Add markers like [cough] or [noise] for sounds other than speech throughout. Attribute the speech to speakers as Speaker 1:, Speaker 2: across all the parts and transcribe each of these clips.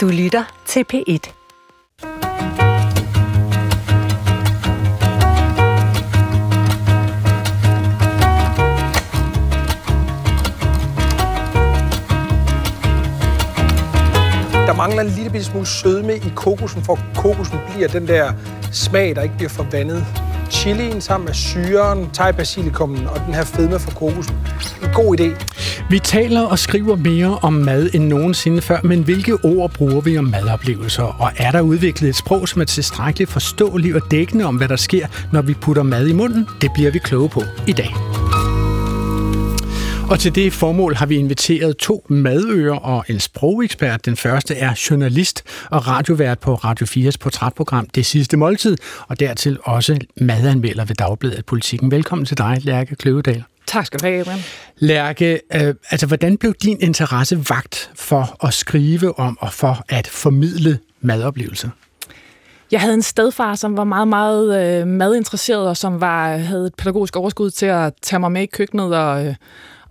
Speaker 1: Du lytter til P1.
Speaker 2: Der mangler en lille smule sødme i kokosen, for kokosen bliver den der smag, der ikke bliver forvandet. Chilien sammen med syren, thai basilikummen og den her fedme fra kokosen. En god idé.
Speaker 3: Vi taler og skriver mere om mad end nogensinde før, men hvilke ord bruger vi om madoplevelser? Og er der udviklet et sprog, som er tilstrækkeligt forståeligt og dækkende om, hvad der sker, når vi putter mad i munden? Det bliver vi kloge på i dag. Og til det formål har vi inviteret to madører og en sprogekspert. Den første er journalist og radiovært på Radio 4's portrætprogram Det Sidste Måltid, og dertil også madanmelder ved Dagbladet Politikken. Velkommen til dig, Lærke Kløvedal.
Speaker 4: Tak skal du have, Adrian.
Speaker 3: Lærke, øh, altså hvordan blev din interesse vagt for at skrive om og for at formidle madoplevelser?
Speaker 4: Jeg havde en stedfar, som var meget, meget øh, madinteresseret, og som var, havde et pædagogisk overskud til at tage mig med i køkkenet og, øh,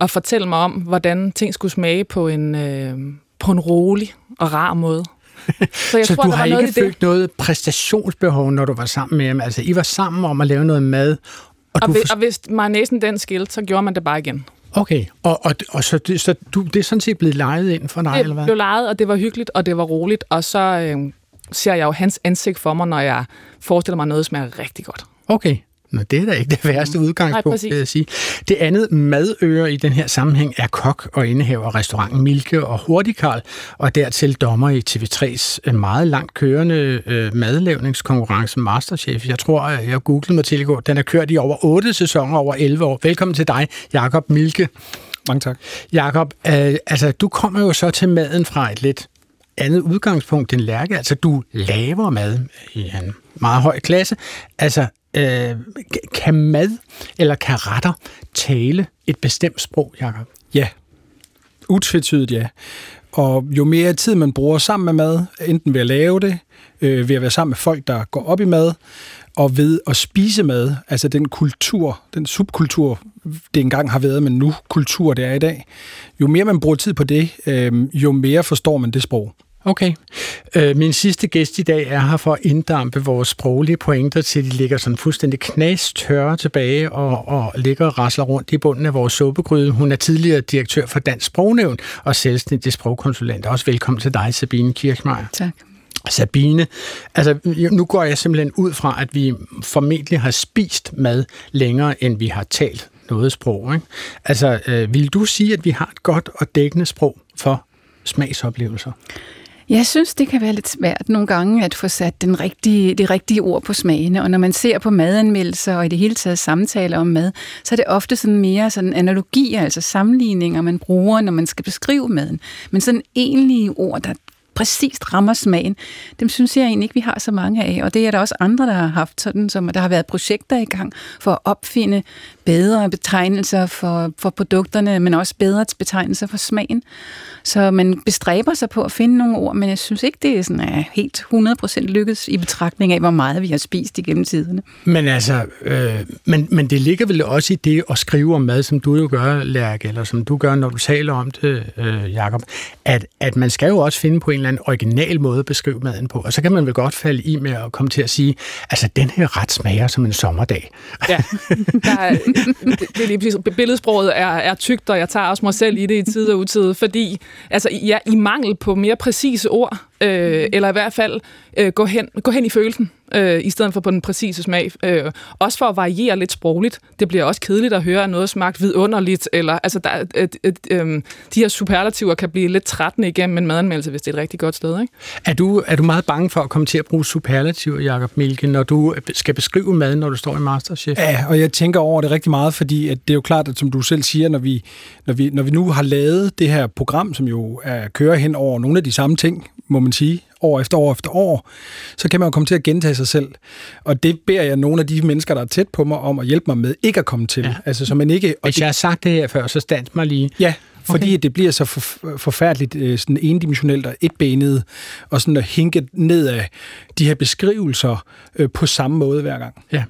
Speaker 4: og fortælle mig om, hvordan ting skulle smage på en, øh, på en rolig og rar måde. [laughs]
Speaker 3: Så, jeg så tror, du har ikke følt noget præstationsbehov, når du var sammen med ham? Altså, I var sammen om at lave noget mad,
Speaker 4: og, og, du for... og hvis næsen den skilt, så gjorde man det bare igen.
Speaker 3: Okay, og, og, og så, det, så du, det er sådan set blevet lejet ind for dig,
Speaker 4: det
Speaker 3: eller hvad?
Speaker 4: Det blev lejet, og det var hyggeligt, og det var roligt, og så øh, ser jeg jo hans ansigt for mig, når jeg forestiller mig noget, der smager rigtig godt.
Speaker 3: Okay, Nå, det er da ikke det værste mm. udgangspunkt,
Speaker 4: Nej, vil
Speaker 3: jeg sige. Det andet madøre i den her sammenhæng er kok og indehaver af restauranten Milke og Hurtigkarl, og dertil dommer i TV3's meget langt kørende øh, madlavningskonkurrence Masterchef. Jeg tror, jeg googlede mig til i går. Den er kørt i over 8 sæsoner over 11 år. Velkommen til dig, Jakob Milke.
Speaker 2: Mange tak.
Speaker 3: Jakob, øh, altså du kommer jo så til maden fra et lidt andet udgangspunkt end Lærke. Altså du laver mad i en meget høj klasse. Altså øh, kan mad eller kan retter tale et bestemt sprog, Jacob?
Speaker 2: Ja, utvetydigt ja. Og jo mere tid man bruger sammen med mad, enten ved at lave det, øh, ved at være sammen med folk, der går op i mad, og ved at spise mad, altså den kultur, den subkultur, det engang har været, men nu kultur det er i dag, jo mere man bruger tid på det, øh, jo mere forstår man det sprog.
Speaker 3: Okay. Øh, min sidste gæst i dag er her for at inddampe vores sproglige pointer, til de ligger sådan fuldstændig knastørre tilbage og, og ligger og rasler rundt i bunden af vores suppegryde. Hun er tidligere direktør for Dansk Sprognævn og selvstændig sprogkonsulent. Også velkommen til dig, Sabine Kirchmeier.
Speaker 5: Tak.
Speaker 3: Sabine, altså nu går jeg simpelthen ud fra, at vi formentlig har spist mad længere, end vi har talt noget sprog. Ikke? Altså, øh, vil du sige, at vi har et godt og dækkende sprog for smagsoplevelser?
Speaker 5: Jeg synes, det kan være lidt svært nogle gange at få sat den rigtige, det rigtige ord på smagene, og når man ser på madanmeldelser og i det hele taget samtaler om mad, så er det ofte sådan mere sådan analogier, altså sammenligninger, man bruger, når man skal beskrive maden. Men sådan egentlige ord, der præcist rammer smagen, dem synes jeg egentlig ikke, vi har så mange af. Og det er der også andre, der har haft sådan, som der har været projekter i gang for at opfinde bedre betegnelser for, for produkterne, men også bedre betegnelser for smagen. Så man bestræber sig på at finde nogle ord, men jeg synes ikke, det er sådan, er helt 100% lykkedes i betragtning af, hvor meget vi har spist igennem tiderne.
Speaker 3: Men altså, øh, men, men det ligger vel også i det at skrive om mad, som du jo gør, Lærke, eller som du gør, når du taler om det, øh, Jacob, at, at man skal jo også finde på en eller anden original måde at beskrive maden på. Og så kan man vel godt falde i med at komme til at sige, altså den her ret smager som en sommerdag.
Speaker 4: Ja, [laughs] der er, det, det er lige præcis, billedsproget er, er tykt, og jeg tager også mig selv i det i tid og utid, fordi altså, ja, i mangel på mere præcise ord, øh, eller i hvert fald øh, gå, hen, gå hen i følelsen, øh, i stedet for på den præcise smag. Øh, også for at variere lidt sprogligt. Det bliver også kedeligt at høre, at noget smagt vidunderligt, eller altså, der, øh, øh, øh, de her superlativer kan blive lidt trættende igennem en madanmeldelse, hvis det er et rigtig godt sted. Ikke?
Speaker 3: Er, du, er du meget bange for at komme til at bruge superlativer, Jacob Milke, når du skal beskrive maden, når du står i Masterchef?
Speaker 2: Ja, og jeg tænker over det rigtig meget, fordi at det er jo klart, at som du selv siger, når vi, når vi, når vi nu har lavet det her program, som jo er, kører hen over nogle af de samme ting, må man sige, år efter år efter år, så kan man jo komme til at gentage sig selv. Og det beder jeg nogle af de mennesker, der er tæt på mig, om at hjælpe mig med ikke at komme til. Ja. Altså, så man ikke,
Speaker 3: og Hvis det, jeg har sagt det her før, så stand mig lige.
Speaker 2: Ja, fordi det bliver så for, forfærdeligt øh, sådan endimensionelt og etbenet, og sådan at hinke ned af de her beskrivelser øh, på samme måde hver gang.
Speaker 3: Ja,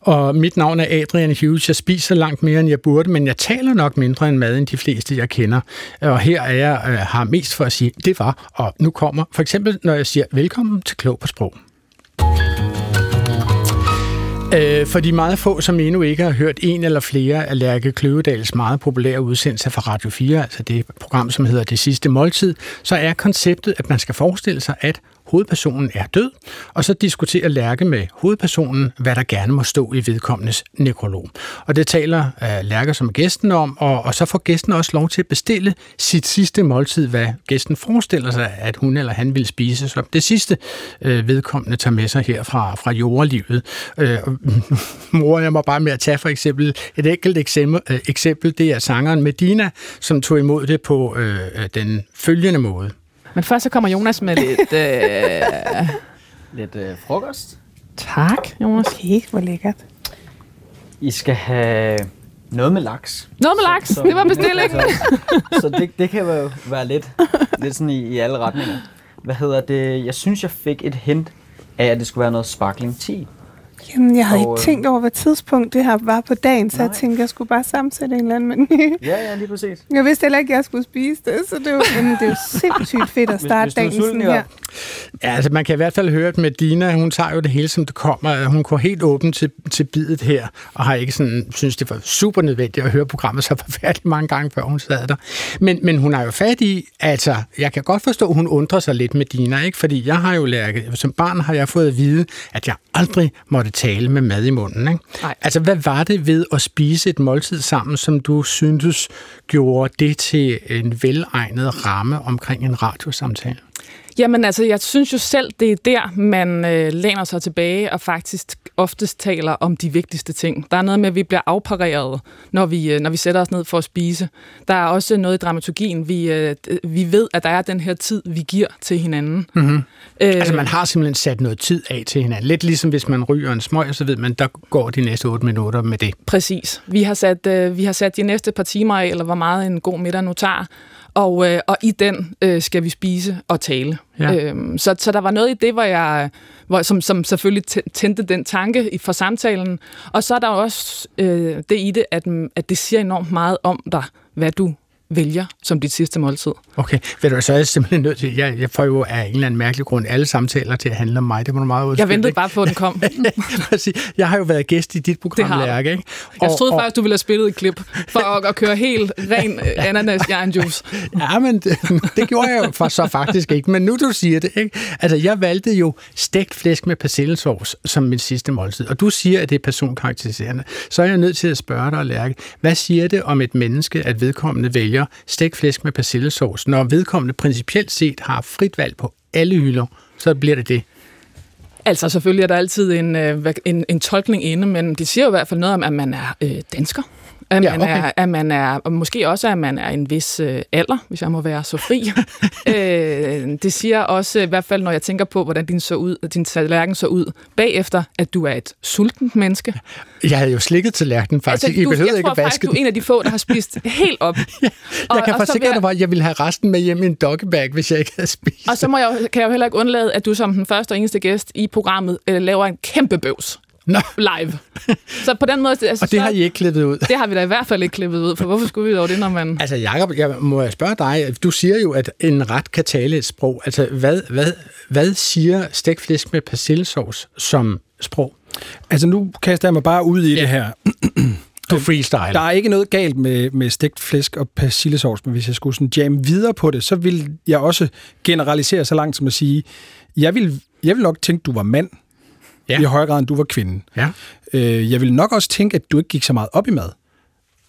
Speaker 3: og mit navn er Adrian Hughes. Jeg spiser langt mere, end jeg burde, men jeg taler nok mindre end mad, end de fleste, jeg kender. Og her er jeg øh, har mest for at sige, det var, og nu kommer, for eksempel når jeg siger, velkommen til Klog på Sprog. Øh, for de meget få, som endnu ikke har hørt en eller flere af Lærke Kløvedals meget populære udsendelser fra Radio 4, altså det program, som hedder Det Sidste Måltid, så er konceptet, at man skal forestille sig, at hovedpersonen er død, og så diskuterer Lærke med hovedpersonen, hvad der gerne må stå i vedkommendes nekrolog. Og det taler øh, Lærke som gæsten om, og, og så får gæsten også lov til at bestille sit sidste måltid, hvad gæsten forestiller sig, at hun eller han vil spise, så det sidste øh, vedkommende tager med sig her fra, fra jordlivet. Øh, [laughs] mor, jeg må bare med at tage for eksempel et enkelt eksempel, øh, eksempel, det er sangeren Medina, som tog imod det på øh, øh den følgende måde.
Speaker 4: Men først så kommer Jonas med lidt... Øh...
Speaker 1: Lidt øh, frokost.
Speaker 4: Tak, Jonas.
Speaker 6: Okay, hvor lækkert.
Speaker 1: I skal have noget med laks.
Speaker 4: Noget med laks,
Speaker 1: Så-
Speaker 4: det var bestillingen. [laughs]
Speaker 1: Så, så det, det kan jo være lidt, lidt sådan i, i alle retninger. Hvad hedder det? Jeg synes, jeg fik et hint af, at det skulle være noget sparkling tea.
Speaker 6: Jamen, jeg havde
Speaker 1: Og,
Speaker 6: ikke
Speaker 1: øh,
Speaker 6: tænkt over, hvad tidspunkt det her var på dagen, så jeg
Speaker 1: Nej.
Speaker 6: tænkte, jeg skulle bare sammensætte en eller anden menu.
Speaker 1: Ja, ja, lige præcis.
Speaker 6: Jeg vidste heller ikke, at jeg skulle spise det, så det, var, jamen, det er jo [laughs] sindssygt fedt at
Speaker 1: Hvis-
Speaker 6: starte
Speaker 1: hvis er
Speaker 6: dagen
Speaker 1: sulten,
Speaker 6: sådan her.
Speaker 3: Ja, altså man kan i hvert fald høre, at Medina, hun tager jo det hele, som det kommer. Hun går helt åben til, til bidet her, og har ikke sådan, synes, det var super nødvendigt at høre programmet så [laughs] forfærdeligt mange gange, før hun sad der. Men, men hun har jo fat i, altså, jeg kan godt forstå, at hun undrer sig lidt med Dina, ikke? Fordi jeg har jo lært, som barn har jeg fået at vide, at jeg aldrig måtte tale med mad i munden, ikke?
Speaker 4: Nej.
Speaker 3: Altså, hvad var det ved at spise et måltid sammen, som du syntes gjorde det til en velegnet ramme omkring en radiosamtale?
Speaker 4: Jamen altså, jeg synes jo selv, det er der, man øh, læner sig tilbage og faktisk oftest taler om de vigtigste ting. Der er noget med, at vi bliver afpareret, når vi, øh, når vi sætter os ned for at spise. Der er også noget i dramaturgien. Vi, øh, vi ved, at der er den her tid, vi giver til hinanden.
Speaker 3: Mm-hmm.
Speaker 4: Øh,
Speaker 3: Altså, man har simpelthen sat noget tid af til hinanden. Lidt ligesom hvis man ryger en smøg, så ved man, der går de næste 8 minutter med det.
Speaker 4: Præcis. Vi har, sat, øh, vi har sat de næste par timer af, eller hvor meget en god middag nu tager, og, øh, og i den øh, skal vi spise og tale.
Speaker 3: Ja.
Speaker 4: Øhm, så, så der var noget i det, hvor jeg, hvor, som, som selvfølgelig tæ- tændte den tanke i- for samtalen. Og så er der også øh, det i det, at, at det siger enormt meget om dig, hvad du vælger som dit sidste måltid.
Speaker 3: Okay, ved du, så er jeg simpelthen nødt til, jeg, jeg får jo af en eller anden mærkelig grund alle samtaler til at handle om mig. Det må du meget udskylde.
Speaker 4: Jeg ventede bare på, at den kom. [laughs]
Speaker 3: Jeg har jo været gæst i dit program,
Speaker 4: Det.
Speaker 3: Lærke, ikke?
Speaker 4: Jeg
Speaker 3: Og-
Speaker 4: troede
Speaker 3: og-
Speaker 4: faktisk, du ville have spillet et klip for at, at køre helt ren [laughs] ananas juice.
Speaker 3: Ja, men det, det gjorde jeg jo for så faktisk ikke. Men nu du siger det, ikke? Altså, jeg valgte jo stegt flæsk med persillesovs som min sidste måltid. Og du siger, at det er personkarakteriserende. Så er jeg nødt til at spørge dig, Lærke. Hvad siger det om et menneske, at vedkommende vælger stegt flæsk med persillesovs, når vedkommende principielt set har frit valg på alle hylder? Så bliver det det.
Speaker 4: Altså selvfølgelig er der altid en, øh, en, en tolkning inde, men det siger jo i hvert fald noget om, at man er øh, dansker. At
Speaker 3: Ja,
Speaker 4: man,
Speaker 3: okay.
Speaker 4: er, at man er, og måske også, at man er en vis øh, alder, hvis jeg må være så fri. [laughs] øh, det siger også, i hvert fald når jeg tænker på, hvordan din, så ud, din tallerken så ud bagefter, at du er et sultent menneske.
Speaker 3: Jeg havde jo slikket til lærken faktisk.
Speaker 4: Altså,
Speaker 3: I
Speaker 4: du,
Speaker 3: behøvede
Speaker 4: jeg
Speaker 3: ikke
Speaker 4: tror
Speaker 3: at
Speaker 4: faktisk,
Speaker 3: vaske
Speaker 4: du er en af de få, der har spist helt op. [laughs]
Speaker 3: Jeg
Speaker 4: Og-
Speaker 3: kan
Speaker 4: og
Speaker 3: forsikre dig for, at jeg ville have resten med hjem i en doggebag, hvis jeg ikke havde spist.
Speaker 4: Og så må jeg, kan jeg jo heller ikke undlade, at du som den første og eneste gæst i programmet øh, laver en kæmpe bøvs
Speaker 3: Nå,
Speaker 4: live. Så på den måde... Altså,
Speaker 3: og det har I ikke klippet ud.
Speaker 4: det har vi da i hvert fald ikke klippet ud, for hvorfor skulle vi dog det, når man...
Speaker 3: Altså, Jacob, jeg må jeg spørge dig. Du siger jo, at en ret kan tale et sprog. Altså, hvad, hvad, hvad siger stegflæsk med persillesovs som sprog?
Speaker 2: Altså nu kaster jeg mig bare ud i ja. det her.
Speaker 3: Du freestyle.
Speaker 2: Der er ikke noget galt med, med stegt flæsk og persillesovs, men hvis jeg skulle sådan jamme videre på det, så vil jeg også generalisere så langt som at sige, jeg vil, jeg vil nok tænke, du var mand,
Speaker 3: Ja.
Speaker 2: i højere grad, end du var kvinde.
Speaker 3: Ja,
Speaker 2: Øh, jeg vil nok også tænke, at du ikke gik så meget op i mad.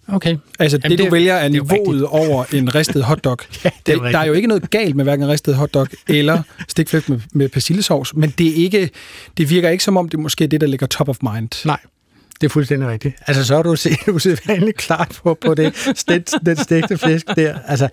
Speaker 3: okay.
Speaker 2: Altså,
Speaker 3: Jamen,
Speaker 2: det, du
Speaker 3: det-
Speaker 2: vælger er
Speaker 3: det er
Speaker 2: niveauet over en [laughs] ristet hotdog.
Speaker 3: Ja, det er
Speaker 2: det, der er jo ikke noget galt med hverken ristet hotdog eller stikflæsk med, med persillesovs, men det, er ikke, det virker ikke som om, det måske er det, der ligger top of mind.
Speaker 3: Nej det er fuldstændig rigtigt. Altså, så er du [laughs] usædvanligt klart på, på det, sted, den stegte fisk der. Altså,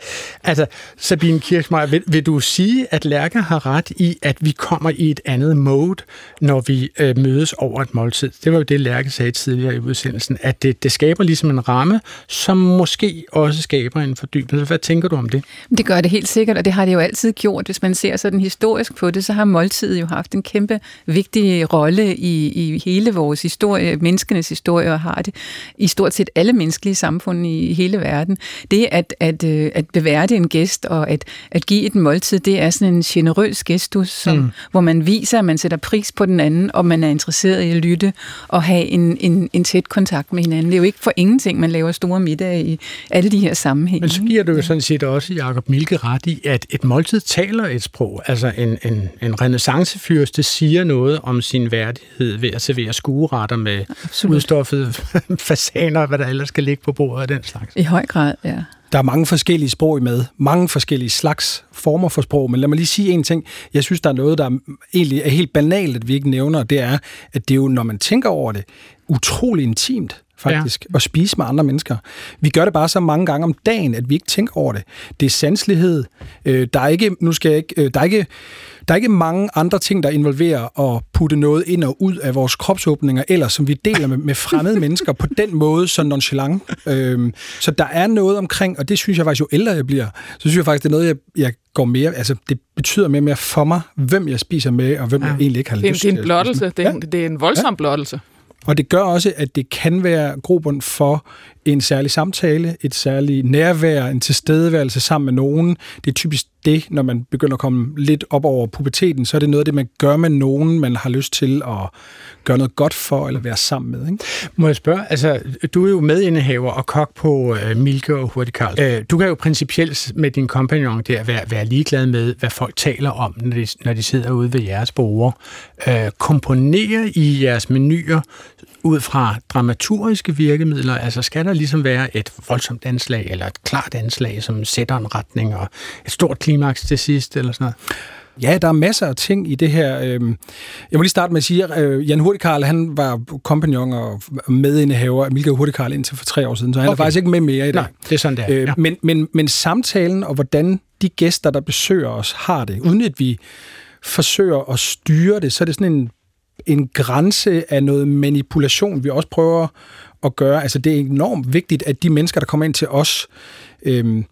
Speaker 3: altså Sabine Kirchmeier, vil, vil du sige, at Lærke har ret i, at vi kommer i et andet mode, når vi øh, mødes over et måltid? Det var jo det, Lærke sagde tidligere i udsendelsen, at det, det skaber ligesom en ramme, som måske også skaber en fordybelse. Hvad tænker du om det?
Speaker 5: Det gør det helt sikkert, og det har det jo altid gjort. Hvis man ser sådan historisk på det, så har måltidet jo haft en kæmpe vigtig rolle i, i hele vores historie, menneske menneskenes historie, og har det i stort set alle menneskelige samfund i hele verden. Det at, at, øh, at beværte en gæst og at, at give et måltid, det er sådan en generøs gestus, som, mm. hvor man viser, at man sætter pris på den anden, og man er interesseret i at lytte og have en, en, en tæt kontakt med hinanden. Det er jo ikke for ingenting, man laver store middage i alle de her sammenhænge.
Speaker 3: Men så giver du jo sådan set også Jacob Milke ret i, at et måltid taler et sprog. Altså en, en, en renaissancefyrste siger noget om sin værdighed ved at servere skueretter med Udstoffede [laughs] fasaner, hvad der ellers skal ligge på bordet af den slags.
Speaker 5: I høj grad, ja.
Speaker 2: Der er mange forskellige sprog med, mange forskellige slags former for sprog, men lad mig lige sige en ting. Jeg synes, der er noget, der egentlig er helt banalt, at vi ikke nævner, det er, at det er jo, når man tænker over det, utrolig intimt faktisk, ja. at spise med andre mennesker. Vi gør det bare så mange gange om dagen, at vi ikke tænker over det. Det er sanslighed. Øh, der er ikke, nu skal jeg ikke, øh, der er ikke, der er ikke mange andre ting, der involverer at putte noget ind og ud af vores kropsåbninger, eller som vi deler med, med fremmede [laughs] mennesker på den måde, så nonchalant. Øhm, så der er noget omkring, og det synes jeg faktisk, jo ældre jeg bliver, så synes jeg faktisk, det er noget, jeg, jeg går mere, altså det betyder mere og mere for mig, hvem jeg spiser med, og hvem ja. jeg egentlig ikke har lyst
Speaker 4: til. Det er en blottelse, det er, ja. det er en voldsom ja. blottelse.
Speaker 2: Og det gør også, at det kan være grobund for en særlig samtale, et særligt nærvær, en tilstedeværelse sammen med nogen. Det er typisk det, når man begynder at komme lidt op over puberteten, så er det noget af det, man gør med nogen, man har lyst til at gøre noget godt for, eller være sammen med. Ikke?
Speaker 3: Må jeg spørge, altså, du er jo medindehaver og kok på uh, Milke og Hurtigkarl. Øh, du kan jo principielt med din kompagnon der være, være ligeglad med, hvad folk taler om, når de, når de sidder ude ved jeres bord. Uh, komponere i jeres menuer ud fra dramaturgiske virkemidler, altså skal der ligesom være et voldsomt anslag, eller et klart anslag, som sætter en retning, og et stort klimaks til sidst, eller sådan noget?
Speaker 2: Ja, der er masser af ting i det her. Øhm, jeg må lige starte med at sige, at øh, Jan Hurtigkarl, han var kompagnon og medindehaver af Milka Hurtigkarl indtil for tre år siden, så han okay. er faktisk ikke med mere i dag.
Speaker 3: Nej, det er sådan, det er.
Speaker 2: Øh, ja. men, men, men samtalen og hvordan de gæster, der besøger os, har det, uden at vi forsøger at styre det, så er det sådan en en grænse af noget manipulation, vi også prøver at gøre. Altså det er enormt vigtigt, at de mennesker, der kommer ind til os, øhm,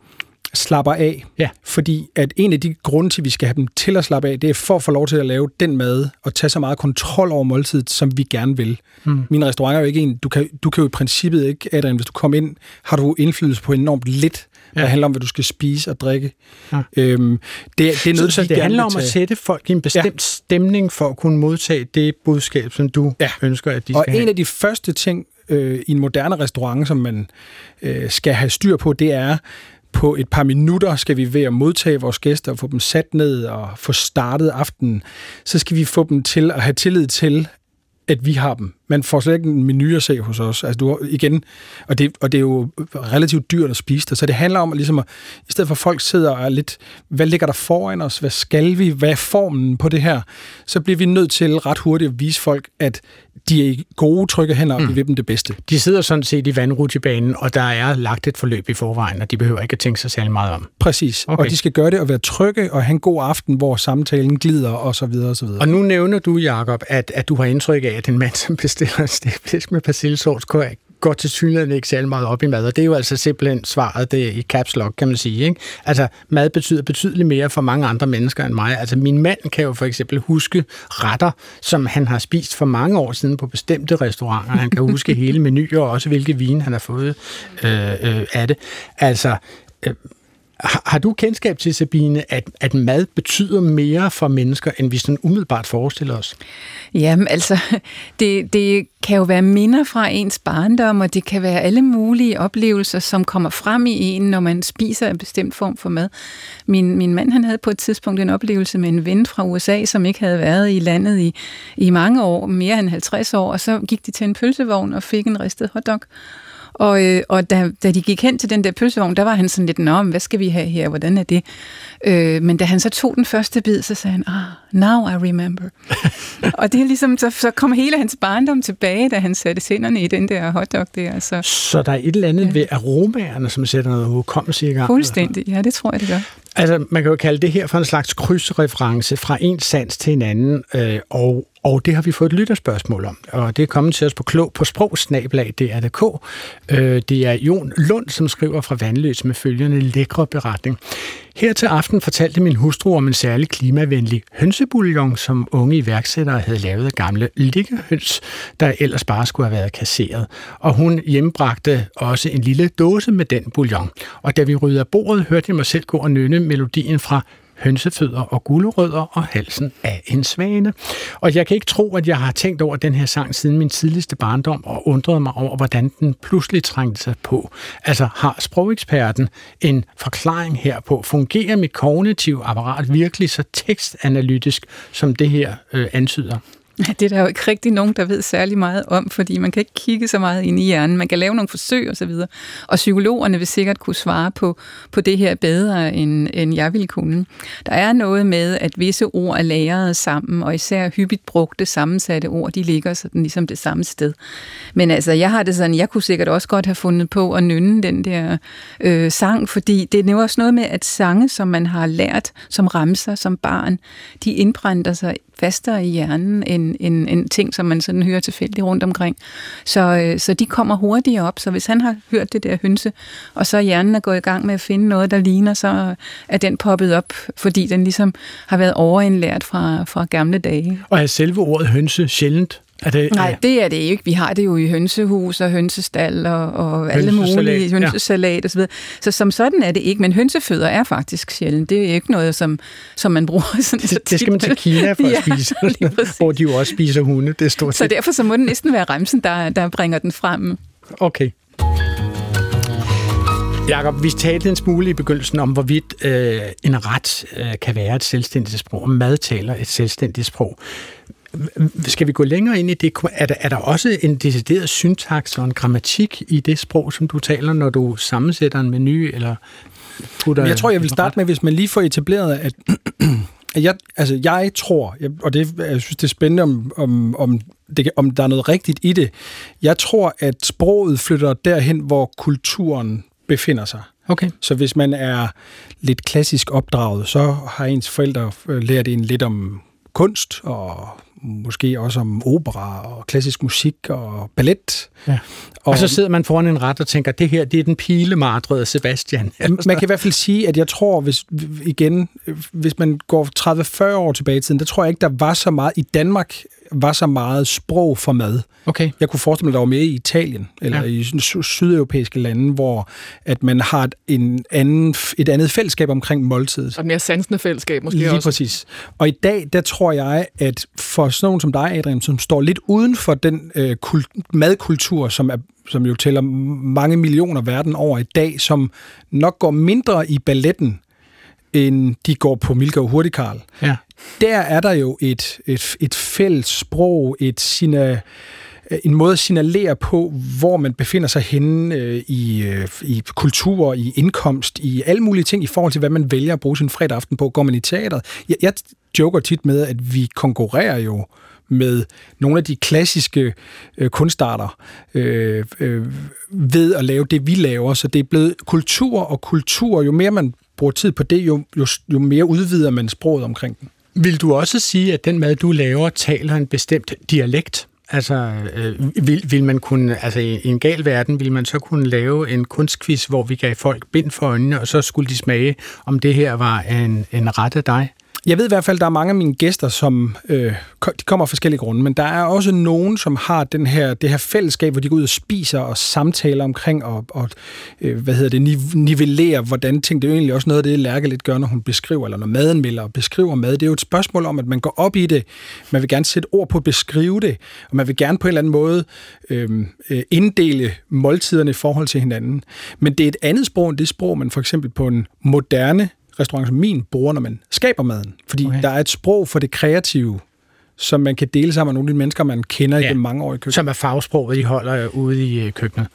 Speaker 2: slapper af. Ja. Fordi at en af de grunde til, at vi skal have dem til at slappe af, det er for at få lov til at lave den mad og tage så meget kontrol over måltidet, som vi gerne vil. Mm. Min restaurant er jo ikke en, du kan, du kan jo i princippet ikke, Adrian, hvis du kommer ind, har du indflydelse på enormt lidt ja. der handler om, hvad du skal spise og drikke. Ja. Øhm,
Speaker 3: det, det er noget, så, så det handler om at sætte folk i en bestemt ja. stemning for at kunne modtage det budskab, som du ja. ønsker, at de
Speaker 2: og
Speaker 3: skal
Speaker 2: Og en af de første ting øh, i en moderne restaurant, som man øh, skal have styr på, det er, på et par minutter skal vi ved at modtage vores gæster og få dem sat ned og få startet aftenen. Så skal vi få dem til at have tillid til, at vi har dem. Man får slet ikke en menu at se hos os. Altså du, igen, og det, og det er jo relativt dyrt at spise det, så det handler om, at, ligesom at i stedet for at folk sidder og er lidt, hvad ligger der foran os, hvad skal vi, hvad er formen på det her, så bliver vi nødt til ret hurtigt at vise folk, at de er i gode, trygge hænder, og mm. vi vil dem det bedste.
Speaker 3: De sidder sådan set i vandrutsjebanen, og der er lagt et forløb i forvejen, og de behøver ikke at tænke sig særlig meget om.
Speaker 2: Præcis, okay. og de skal gøre det og være trygge, og have en god aften, hvor samtalen glider, og så videre, og så videre.
Speaker 3: Og nu nævner du, Jacob, at, at du har indtryk af, at en mand, som bestiller en [laughs] stegfisk med persillesovs går til synligheden ikke særlig meget op i mad, og det er jo altså simpelthen svaret det i caps lock, kan man sige. Ikke? Altså, mad betyder betydeligt mere for mange andre mennesker end mig. Altså, min mand kan jo for eksempel huske retter, som han har spist for mange år siden på bestemte restauranter. Han kan huske hele menuer, og også hvilke vin han har fået øh, øh, af det. Altså, øh, har, har du kendskab til, Sabine, at, at mad betyder mere for mennesker, end vi sådan umiddelbart forestiller os?
Speaker 5: Jamen altså, [laughs] det, det kan jo være minder fra ens barndom, og det kan være alle mulige oplevelser, som kommer frem i en, når man spiser en bestemt form for mad. Min, min mand han havde på et tidspunkt en oplevelse med en ven fra USA, som ikke havde været i landet i, i mange år, mere end 50 år, og så gik de til en pølsevogn og fik en ristet hotdog. Og, øh, og da, da de gik hen til den der pølsevogn, der var han sådan lidt, Nå, hvad skal vi have her, hvordan er det? Øh, men da han så tog den første bid, så sagde han, ah, now I remember. [laughs] og det er ligesom, så, så kom hele hans barndom tilbage, da han satte sinderne i den der hotdog der. Så,
Speaker 3: så der er et eller andet ja. ved aromaerne, som sætter noget hukommelse i gang?
Speaker 5: Fuldstændig, ja, det tror jeg, det gør.
Speaker 3: Altså, man kan jo kalde det her for en slags krydsreference fra en sans til en anden, øh, og, og det har vi fået et lytterspørgsmål om, og det er kommet til os på klog på sprogsnablag.dk. Øh, det er Jon Lund, som skriver fra Vandløs med følgende lækre beretning. Her til aften fortalte min hustru om en særlig klimavenlig hønsebouillon, som unge iværksættere havde lavet af gamle liggehøns, der ellers bare skulle have været kasseret. Og hun hjembragte også en lille dåse med den bouillon. Og da vi rydder bordet, hørte jeg mig selv gå og nynne melodien fra hønsefødder og gulerødder og halsen af en svane. Og jeg kan ikke tro, at jeg har tænkt over den her sang siden min tidligste barndom og undret mig over, hvordan den pludselig trængte sig på. Altså har sprogeksperten en forklaring herpå? Fungerer mit kognitive apparat virkelig så tekstanalytisk, som det her øh, antyder? [laughs]
Speaker 5: Det er der jo ikke rigtig nogen, der ved særlig meget om, fordi man kan ikke kigge så meget ind i hjernen. Man kan lave nogle forsøg osv. Og, og psykologerne vil sikkert kunne svare på, på det her bedre, end, end jeg ville kunne. Der er noget med, at visse ord er lagret sammen, og især hyppigt brugte sammensatte ord, de ligger sådan ligesom det samme sted. Men altså, jeg har det sådan, jeg kunne sikkert også godt have fundet på at nynne den der øh, sang, fordi det er jo også noget med, at sange, som man har lært som ramser som barn, de indbrænder sig fastere i hjernen end, end, end ting, som man sådan hører tilfældigt rundt omkring. Så, øh, så de kommer hurtigere op. Så hvis han har hørt det der hønse, og så hjernen er gået i gang med at finde noget, der ligner, så er den poppet op, fordi den ligesom har været overindlært fra, fra gamle dage.
Speaker 3: Og er selve ordet hønse sjældent
Speaker 5: er det, Nej, det er det ikke. Vi har det jo i hønsehus og hønsestal og, og alle mulige hønsesalat ja. osv. Så som sådan er det ikke, men hønsefødder er faktisk sjældent. Det er ikke noget, som, som man bruger sådan
Speaker 3: det, så Det skal man til Kina for at [laughs] spise, hvor de jo også spiser hunde. Det er stort
Speaker 5: Så derfor så må det næsten være remsen, der, der bringer den frem.
Speaker 3: Okay. Jakob, vi talte en smule i begyndelsen om, hvorvidt øh, en ret øh, kan være et selvstændigt sprog, og mad taler et selvstændigt sprog. Skal vi gå længere ind i det? Er der, er der også en decideret syntaks og en grammatik i det sprog, som du taler, når du sammensætter en menu, eller
Speaker 2: putter... Jeg tror, jeg vil starte med, hvis man lige får etableret, at [clears throat] jeg, altså, jeg tror, og det, jeg synes, det er spændende, om, om, om, det, om der er noget rigtigt i det. Jeg tror, at sproget flytter derhen, hvor kulturen befinder sig.
Speaker 3: Okay.
Speaker 2: Så hvis man er lidt klassisk opdraget, så har ens forældre øh, lært en lidt om kunst og måske også om opera og klassisk musik og ballet.
Speaker 3: Ja. Og, og så sidder man foran en ret og tænker, det her det er den pilemartrede Sebastian. [laughs]
Speaker 2: Man kan i hvert fald sige, at jeg tror, hvis igen, hvis man går 30-40 år tilbage i tiden, der tror jeg ikke, der var så meget i Danmark, var så meget sprog for mad.
Speaker 3: Okay.
Speaker 2: Jeg kunne forestille mig, at der var mere i Italien, eller ja. i sydeuropæiske lande, hvor at man har et, en anden, et andet fællesskab omkring måltidet.
Speaker 4: Og mere sansende fællesskab måske
Speaker 2: Lige
Speaker 4: også.
Speaker 2: præcis. Og i dag, der tror jeg, at for sådan nogen som dig, Adrian, som står lidt uden for den øh, kult, madkultur, som er som jo tæller mange millioner verden over i dag, som nok går mindre i balletten, end de går på Milka og Hurtikarl.
Speaker 3: Ja
Speaker 2: der er der jo et, et, et fælles sprog, et sina, en måde at signalere på, hvor man befinder sig henne øh, i, øh, i kultur, i indkomst, i alle mulige ting i forhold til, hvad man vælger at bruge sin fredag aften på. Går man i teateret? Jeg, jeg joker tit med, at vi konkurrerer jo med nogle af de klassiske øh, kunstarter øh, øh, ved at lave det, vi laver. Så det er blevet kultur og kultur. Jo mere man bruger tid på det, jo, jo, jo mere udvider man sproget omkring den.
Speaker 3: Vil du også sige, at den mad, du laver, taler en bestemt dialekt? Altså, øh, vil, vil man kunne, altså i, en gal verden, vil man så kunne lave en kunstquiz, hvor vi gav folk bind for øjnene, og så skulle de smage, om det her var en, en ret af dig?
Speaker 2: Jeg ved i hvert fald, at der er mange af mine gæster, som øh, de kommer af forskellige grunde, men der er også nogen, som har den her, det her fællesskab, hvor de går ud og spiser og samtaler omkring og, og øh, hvad hedder det, nivellerer, hvordan ting. Det er jo egentlig også noget af det, Lærke lidt gør, når hun beskriver, eller når maden og beskriver mad. Det er jo et spørgsmål om, at man går op i det. Man vil gerne sætte ord på at beskrive det, og man vil gerne på en eller anden måde øhm, øh, inddele måltiderne i forhold til hinanden. Men det er et andet sprog end det sprog, man for eksempel på en moderne restaurant som min bruger, når man skaber maden. Fordi okay. der er et sprog for det kreative, som man kan dele sammen med nogle af de mennesker, man kender ja. igennem mange år i køkkenet.
Speaker 3: Som er fagsproget, de holder ude i øh, køkkenet.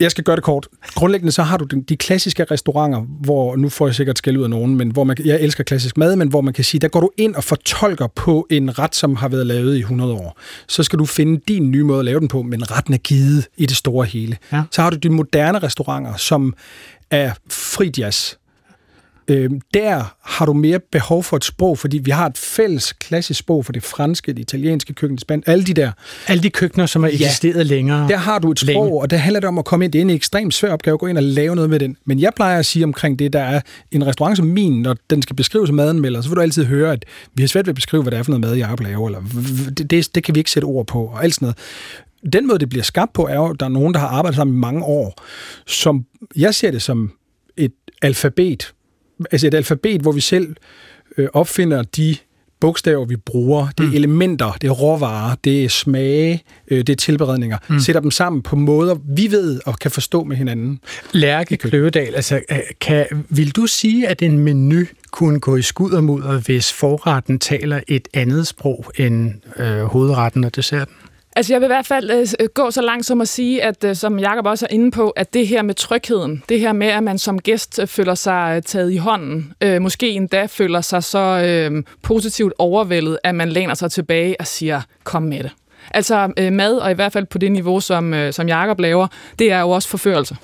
Speaker 2: Jeg skal gøre det kort. Grundlæggende så har du de, de klassiske restauranter, hvor, nu får jeg sikkert skæld ud af nogen, men hvor man, jeg elsker klassisk mad, men hvor man kan sige, der går du ind og fortolker på en ret, som har været lavet i 100 år. Så skal du finde din nye måde at lave den på, men retten er givet i det store hele.
Speaker 3: Ja.
Speaker 2: Så har du de moderne restauranter, som er fri jazz. Øh, der har du mere behov for et sprog, fordi vi har et fælles klassisk sprog for det franske, det italienske køkken, det spanske, alle de der.
Speaker 3: Alle de køkkener, som har eksisteret længere.
Speaker 2: Der har du et sprog,
Speaker 3: Længe.
Speaker 2: og der handler det om at komme ind. Det er en ekstremt svær opgave at gå ind og lave noget med den. Men jeg plejer at sige omkring det, der er en restaurant som min, når den skal beskrives som madanmelder, så vil du altid høre, at vi har svært ved at beskrive, hvad det er for noget mad, jeg laver, eller det, det, det kan vi ikke sætte ord på, og alt sådan noget. Den måde, det bliver skabt på, er jo, at der er nogen, der har arbejdet sammen i mange år, som jeg ser det som et alfabet. Altså et alfabet, hvor vi selv øh, opfinder de bogstaver, vi bruger, det er mm. elementer, det er råvarer, det er smage, øh, det er tilberedninger. Mm. Sætter dem sammen på måder, vi ved og kan forstå med hinanden.
Speaker 3: Lærke Kløvedal, altså, øh, kan, vil du sige, at en menu kunne gå i skud og mudder, hvis forretten taler et andet sprog end øh, hovedretten og desserten?
Speaker 4: Altså jeg vil i hvert fald øh, øh, gå så langt som at sige, at øh, som Jakob også er inde på, at det her med trygheden, det her med, at man som gæst øh, føler sig øh, taget i hånden, øh, måske endda føler sig så øh, positivt overvældet, at man læner sig tilbage og siger, kom med det. Altså øh, mad, og i hvert fald på det niveau, som, øh, som Jakob laver, det er jo også forførelse.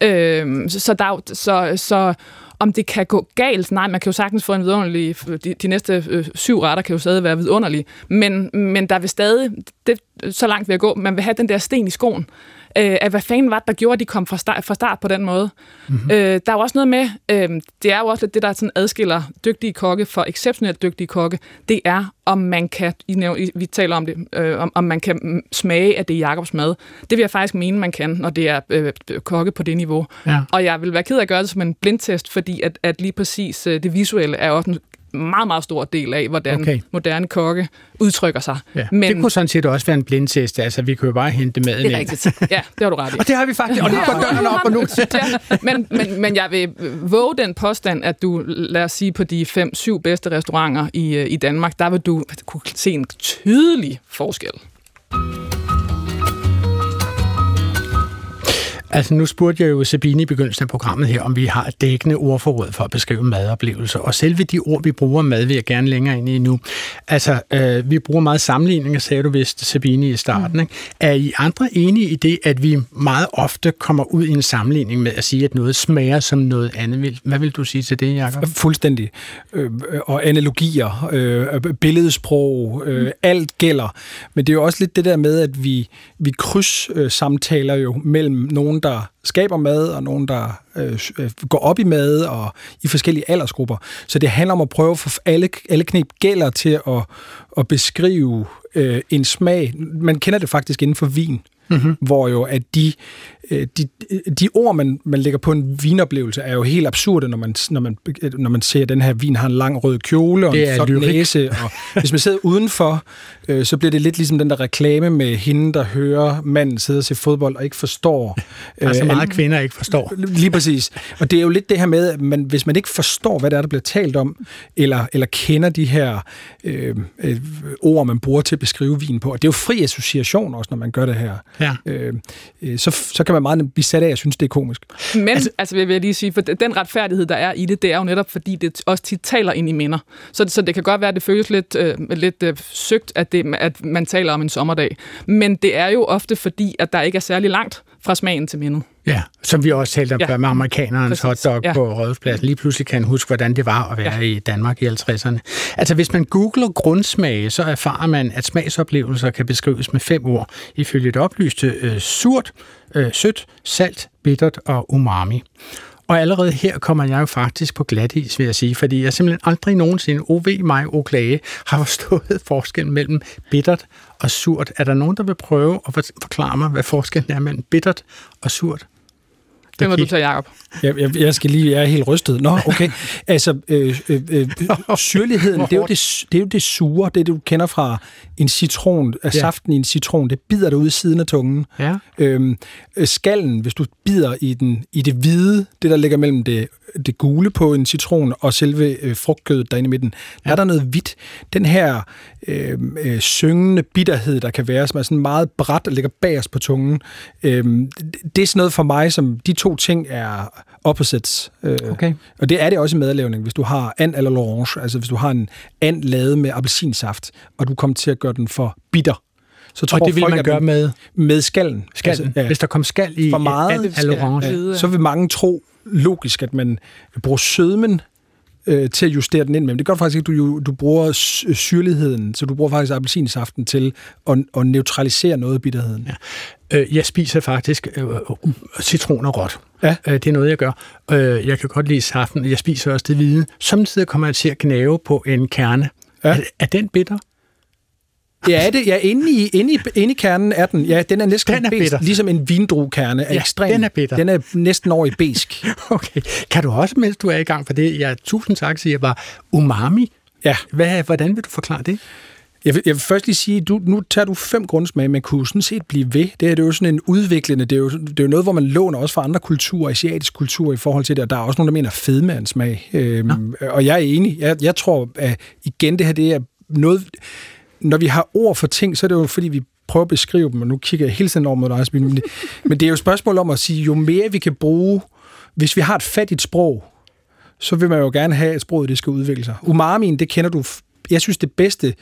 Speaker 4: Øh, så, så, der, så, så om det kan gå galt, nej, man kan jo sagtens få en vidunderlig, de, de næste øh, syv retter kan jo stadig være vidunderlige, men, men der vil stadig, det, så langt vil jeg gå, man vil have den der sten i skoen, øh, at hvad fanden var det, der gjorde, at de kom fra start, fra start på den måde. Mm-hmm. Øh, der er jo også noget med, øh, det er jo også lidt det, der sådan adskiller dygtige kokke for exceptionelt dygtige kokke, det er, om man kan, I nævner, vi taler om det, øh, om, om man kan mm, smage, at det er Jakobs mad. Det vil jeg faktisk mene, man kan, når det er øh, kokke på det niveau.
Speaker 3: Ja.
Speaker 4: Og jeg vil være ked af at gøre det som en blindtest, fordi at, at lige præcis øh, det visuelle er også en meget, meget stor del af, hvordan
Speaker 3: Okay.
Speaker 4: moderne kokke udtrykker sig.
Speaker 3: Ja.
Speaker 4: Men
Speaker 3: det kunne sådan set også være en blindtest. Altså, vi kan jo bare hente maden
Speaker 4: det er
Speaker 3: ind.
Speaker 4: rigtigt. Ja, det har du ret i. [laughs]
Speaker 3: Og det har vi faktisk. Og nu går døren op, og nu... [laughs]
Speaker 4: ja, men, men, men jeg vil våge den påstand, at du, lad os sige, på de fem-syv bedste restauranter i, øh, i Danmark, der vil du kunne se en tydelig forskel.
Speaker 3: Altså, nu spurgte jeg jo Sabine i begyndelsen af programmet her, om vi har et dækkende ordforråd for at beskrive madoplevelser. Og selve de ord, vi bruger mad, vil jeg gerne længere ind i nu. Altså, øh, vi bruger meget sammenligninger, sagde du vist, Sabine, i starten. Ikke? Er I andre enige i det, at vi meget ofte kommer ud i en sammenligning med at sige, at noget smager som noget andet? Hvad vil du sige til det, Jacob?
Speaker 2: Fuldstændig. Øh, og analogier, øh, billedsprog, øh, alt gælder. Men det er jo også lidt det der med, at vi, vi kryds øh, samtaler jo mellem nogen, der skaber mad, og nogen, der øh, øh, går op i mad, og i forskellige aldersgrupper. Så det handler om at prøve for alle, alle knep gælder til at, at beskrive øh, en smag. Man kender det faktisk inden for vin, mm-hmm. hvor jo at de, de, de ord, man, man lægger på en vinoplevelse, er jo helt absurde, når man, når man, når man ser, at den her vin har en lang rød kjole og
Speaker 3: Det
Speaker 2: en flot næse. Og hvis man sidder udenfor, øh, så bliver det lidt ligesom den der reklame med hende, der hører manden sidde og se fodbold og ikke forstår.
Speaker 3: Der er så
Speaker 2: øh,
Speaker 3: meget
Speaker 2: an-
Speaker 3: kvinder ikke forstår. [laughs]
Speaker 2: Lige præcis. Og det er jo lidt det her med, at man, hvis man ikke forstår, hvad det er, der bliver talt om, eller, eller kender de her øh, øh, ord, man bruger til at beskrive vin på, og det er jo fri association også, når man gør det her,
Speaker 3: Ja.
Speaker 2: øh, øh, så, så kan man meget nemt blive sat af, at synes, det er komisk.
Speaker 4: Men, altså, altså vil jeg lige sige, for den retfærdighed, der er i det, det er jo netop, fordi det også tit taler ind i minder. Så, så det kan godt være, at det føles lidt, øh, lidt øh, søgt, at, det, at man taler om en sommerdag. Men det er jo ofte fordi, at der ikke er særlig langt fra smagen til mindet.
Speaker 3: Ja, som vi også talte om
Speaker 4: Ja.
Speaker 3: med amerikanernes
Speaker 4: Præcis.
Speaker 3: hotdog ja. På Rådhuspladsen. Lige pludselig kan han huske, hvordan det var at være ja. i Danmark i 50'erne. Altså, hvis man googler grundsmage, så erfarer man, at smagsoplevelser kan beskrives med fem ord. Ifølge det oplyste øh, surt, øh, sødt, salt, bittert og umami. Og allerede her kommer jeg jo faktisk på glat is, vil jeg sige, fordi jeg simpelthen aldrig nogensinde, OV mig, og klage, har forstået [laughs] forskellen mellem bittert og surt. Er der nogen, der vil prøve at forklare mig, hvad forskellen er mellem bittert og surt?
Speaker 4: Det må du tage, Jacob.
Speaker 2: Jeg, jeg, jeg skal lige, jeg er helt rystet. Nå, okay. altså, øh, øh, øh, [laughs] syrligheden, det er, jo det, det er jo det sure, det du kender fra en citron, af
Speaker 3: Ja.
Speaker 2: saften i en citron. Det bider dig ud i siden af tungen.
Speaker 3: Ja.
Speaker 2: Øhm, øh, skallen, hvis du bider i, den, i det hvide, det der ligger mellem det, det gule på en citron og selve øh, frugtkødet derinde i midten, der er der noget hvidt. Den her øh, øh, syngende bitterhed, der kan være, som er sådan meget bræt og ligger bagerst på tungen, øh, det, er sådan noget for mig, som de to ting er opposites. Øh,
Speaker 3: Okay.
Speaker 2: Og det er det også i madlavning, hvis du har and eller l'orange, altså hvis du har en and lavet med appelsinsaft, og du kommer til at gøre den for bitter. Så tror
Speaker 3: Og det vil
Speaker 2: folk,
Speaker 3: man gøre med
Speaker 2: med skallen.
Speaker 3: skallen.
Speaker 2: Altså, ja.
Speaker 3: Hvis der kom skal i
Speaker 2: For meget
Speaker 3: orange.
Speaker 4: Ja.
Speaker 2: så vil mange tro logisk, at man bruger sødmen øh, til at justere den ind med. Men det gør faktisk ikke, du, jo- du bruger sy- syrligheden, så du bruger faktisk appelsinsaften til at, at neutralisere noget af bitterheden. Ja.
Speaker 3: Øh, jeg spiser faktisk øh, øh, citroner råt.
Speaker 2: Ja.
Speaker 3: Øh, det er noget, jeg gør. Øh, jeg kan godt lide saften. Jeg spiser også det hvide. Samtidig kommer jeg til at gnave på en kerne.
Speaker 2: Ja.
Speaker 3: Er, er den bitter?
Speaker 2: Ja, det, ja inde, i, inde, i, inde i kernen er den. Ja, den er næsten
Speaker 3: Den er
Speaker 2: besk, ligesom en vindruekerne er
Speaker 3: Ja,
Speaker 2: ekstrem.
Speaker 3: den er bitter.
Speaker 2: Den er næsten over i besk. [laughs]
Speaker 3: Okay. Kan du også, mens du er i gang for det, jeg tusind tak siger bare, umami.
Speaker 2: Ja.
Speaker 3: Hvad, hvordan vil du forklare det?
Speaker 2: Jeg vil, jeg vil først lige sige, du, nu tager du fem grundsmage, men kunne sådan set blive ved. Det, her, det er jo sådan en udviklende, det er, jo, det er jo noget, hvor man låner også fra andre kulturer, asiatisk kultur i forhold til det, og der er også nogen, der mener fedme er en smag. Øhm, og jeg er enig. Jeg, jeg tror, at igen, det her, det er noget... Når vi har ord for ting, så er det jo fordi, vi prøver at beskrive dem, og nu kigger jeg hele tiden over mod dig, men det, men det er jo et spørgsmål om at sige, jo mere vi kan bruge, hvis vi har et fattigt sprog, så vil man jo gerne have, at sproget det skal udvikle sig. Umamin, det kender du. Jeg synes, det bedste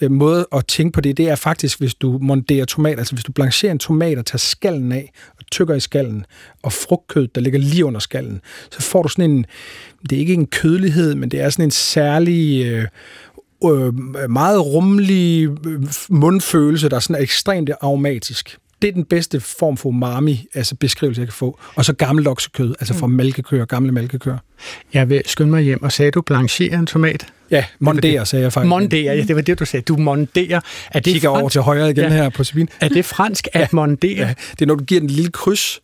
Speaker 2: øh, måde at tænke på det, det er faktisk, hvis du monterer tomat, altså hvis du blancherer en tomat og tager skallen af, og tykker i skallen, og frugtkød, der ligger lige under skallen, så får du sådan en, det er ikke en kødelighed, men det er sådan en særlig, øh, øh, meget rummelig øh, mundfølelse, der er sådan ekstremt aromatisk. Det er den bedste form for umami, altså beskrivelse, jeg kan få. Og så gammel oksekød, altså fra malkekøer, gamle malkekøer.
Speaker 3: Jeg vil skynde mig hjem, og sagde du blanchere en tomat?
Speaker 2: Ja, monderer, sagde jeg faktisk.
Speaker 3: Mondere, ja, det var det, du sagde. Du monderer. Er det,
Speaker 2: kigger over
Speaker 3: fransk?
Speaker 2: til højre igen
Speaker 3: Ja.
Speaker 2: her på Sabine.
Speaker 3: Er det fransk at mondere?
Speaker 2: Ja, det er når du giver den en lille kryds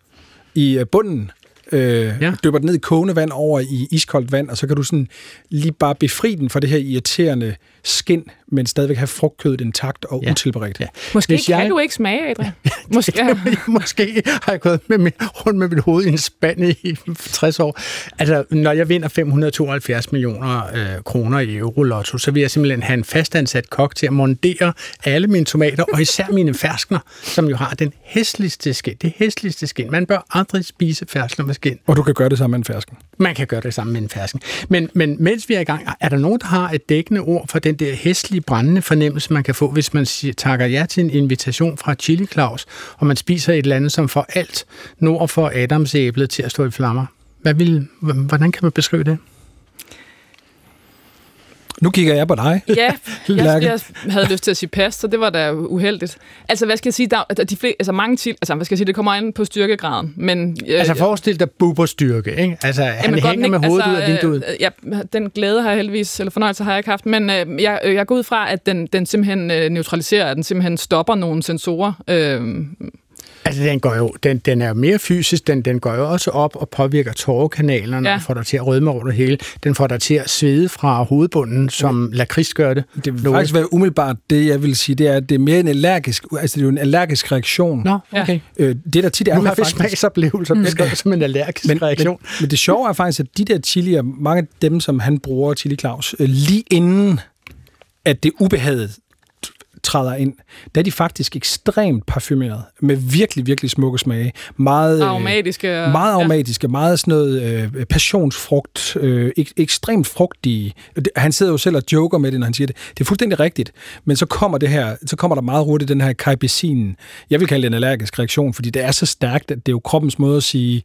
Speaker 2: i øh, bunden, øh,
Speaker 3: Ja.
Speaker 2: dypper den ned i kogende vand over i iskoldt vand, og så kan du sådan lige bare befri den fra det her irriterende skin, men stadigvæk have frugtkødet intakt og
Speaker 3: Ja.
Speaker 2: utilberedt.
Speaker 3: Ja.
Speaker 4: Måske
Speaker 3: Hvis
Speaker 4: kan
Speaker 3: jeg-
Speaker 4: du ikke smage, Adrian. Måske. Ja.
Speaker 3: Måske har jeg gået med min, rundt med mit hoved i en spand i 60 år. Altså, når jeg vinder 572 millioner øh, kroner i Eurolotto, så vil jeg simpelthen have en fastansat kok til at mondere alle mine tomater, og især mine ferskner, som jo har den hæsligste skin. Det hæsligste skin. Man bør aldrig spise ferskner med skin.
Speaker 2: Og du kan gøre det sammen med en fersken.
Speaker 3: Man kan gøre det samme med en fersken. Men, men mens vi er i gang, er der nogen, der har et dækkende ord for den der hæslige, brændende fornemmelse, man kan få, hvis man siger, takker ja til en invitation fra Chili Claus, og man spiser et eller andet, som får alt nord for Adamsæblet til at stå i flammer? Hvad vil, hvordan kan man beskrive det?
Speaker 2: Nu kigger jeg på dig.
Speaker 4: Ja, [laughs] jeg, jeg havde lyst til at sige pas, så det var da uheldigt. Altså, hvad skal jeg sige? Der, der, de flere, altså mange til, altså, hvad skal jeg sige, det kommer ind på styrkegraden, men... Øh,
Speaker 3: Altså forestil dig Bubber styrke, ikke? Altså han
Speaker 4: Jamen, godt
Speaker 3: hænger
Speaker 4: ikke-
Speaker 3: med hovedet ud af vinduet.
Speaker 4: Øh, ja, den glæde har jeg heldigvis, eller fornøjelse har jeg ikke haft, men øh, jeg, øh, jeg går ud fra, at den, den simpelthen øh, neutraliserer, at den simpelthen stopper nogle sensorer. Øh,
Speaker 3: Altså, den, går jo, den, den er jo mere fysisk, den, den går jo også op og påvirker tårekanalerne, ja. Og får dig til at rødme over det hele. Den får dig til at svede fra hovedbunden, som lakrids gør det.
Speaker 2: Det vil
Speaker 3: Noget.
Speaker 2: faktisk være umiddelbart det, jeg vil sige, det er, at det er mere en allergisk, altså det er jo en allergisk reaktion.
Speaker 3: Nå, okay.
Speaker 2: Øh, det der tit er
Speaker 3: Nu
Speaker 2: med
Speaker 3: har vi smagsoplevelser beskrevet som en allergisk
Speaker 2: men,
Speaker 3: reaktion.
Speaker 2: Men, men det sjove er faktisk, at de der chilier, mange af dem, som han bruger, Chili Claus, øh, lige inden, at det ubehaget træder ind, der er de faktisk ekstremt parfumeret, med virkelig, virkelig smukke smage. Meget, øh,
Speaker 4: aromatiske. og-
Speaker 2: meget aromatiske, meget sådan noget øh, passionsfrugt, øh, ek, ekstremt frugtige. Han sidder jo selv og joker med det, når han siger det. Det er fuldstændig rigtigt, men så kommer det her, så kommer der meget hurtigt den her caipicin. Jeg vil kalde det en allergisk reaktion, fordi det er så stærkt, at det er jo kroppens måde at sige,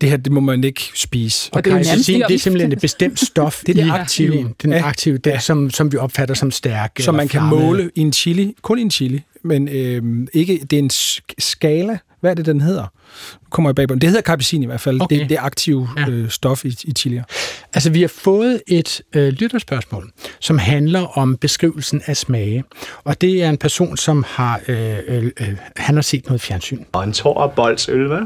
Speaker 2: det her, det må man ikke spise.
Speaker 3: Og
Speaker 4: det er
Speaker 3: det er simpelthen et bestemt stof [laughs]
Speaker 2: Det er det
Speaker 3: i
Speaker 2: aktive.
Speaker 3: chilien. Den
Speaker 2: Ja.
Speaker 3: aktive, det, som, som vi opfatter som stærk.
Speaker 2: som man kan
Speaker 3: flammende.
Speaker 2: måle i en chili, kun i en chili, men øh, ikke, det er en sk- skala. Hvad er det, den hedder? Nu kommer jeg bag på den. Det hedder caipicin i hvert fald.
Speaker 3: Okay.
Speaker 2: Det er det aktive
Speaker 3: Ja.
Speaker 2: øh, stof i, i chilier.
Speaker 3: Altså, vi har fået et øh, lytterspørgsmål, som handler om beskrivelsen af smage. Og det er en person, som har, øh, øh, øh, han har set noget fjernsyn.
Speaker 7: Og en tår bolds øl, hvad?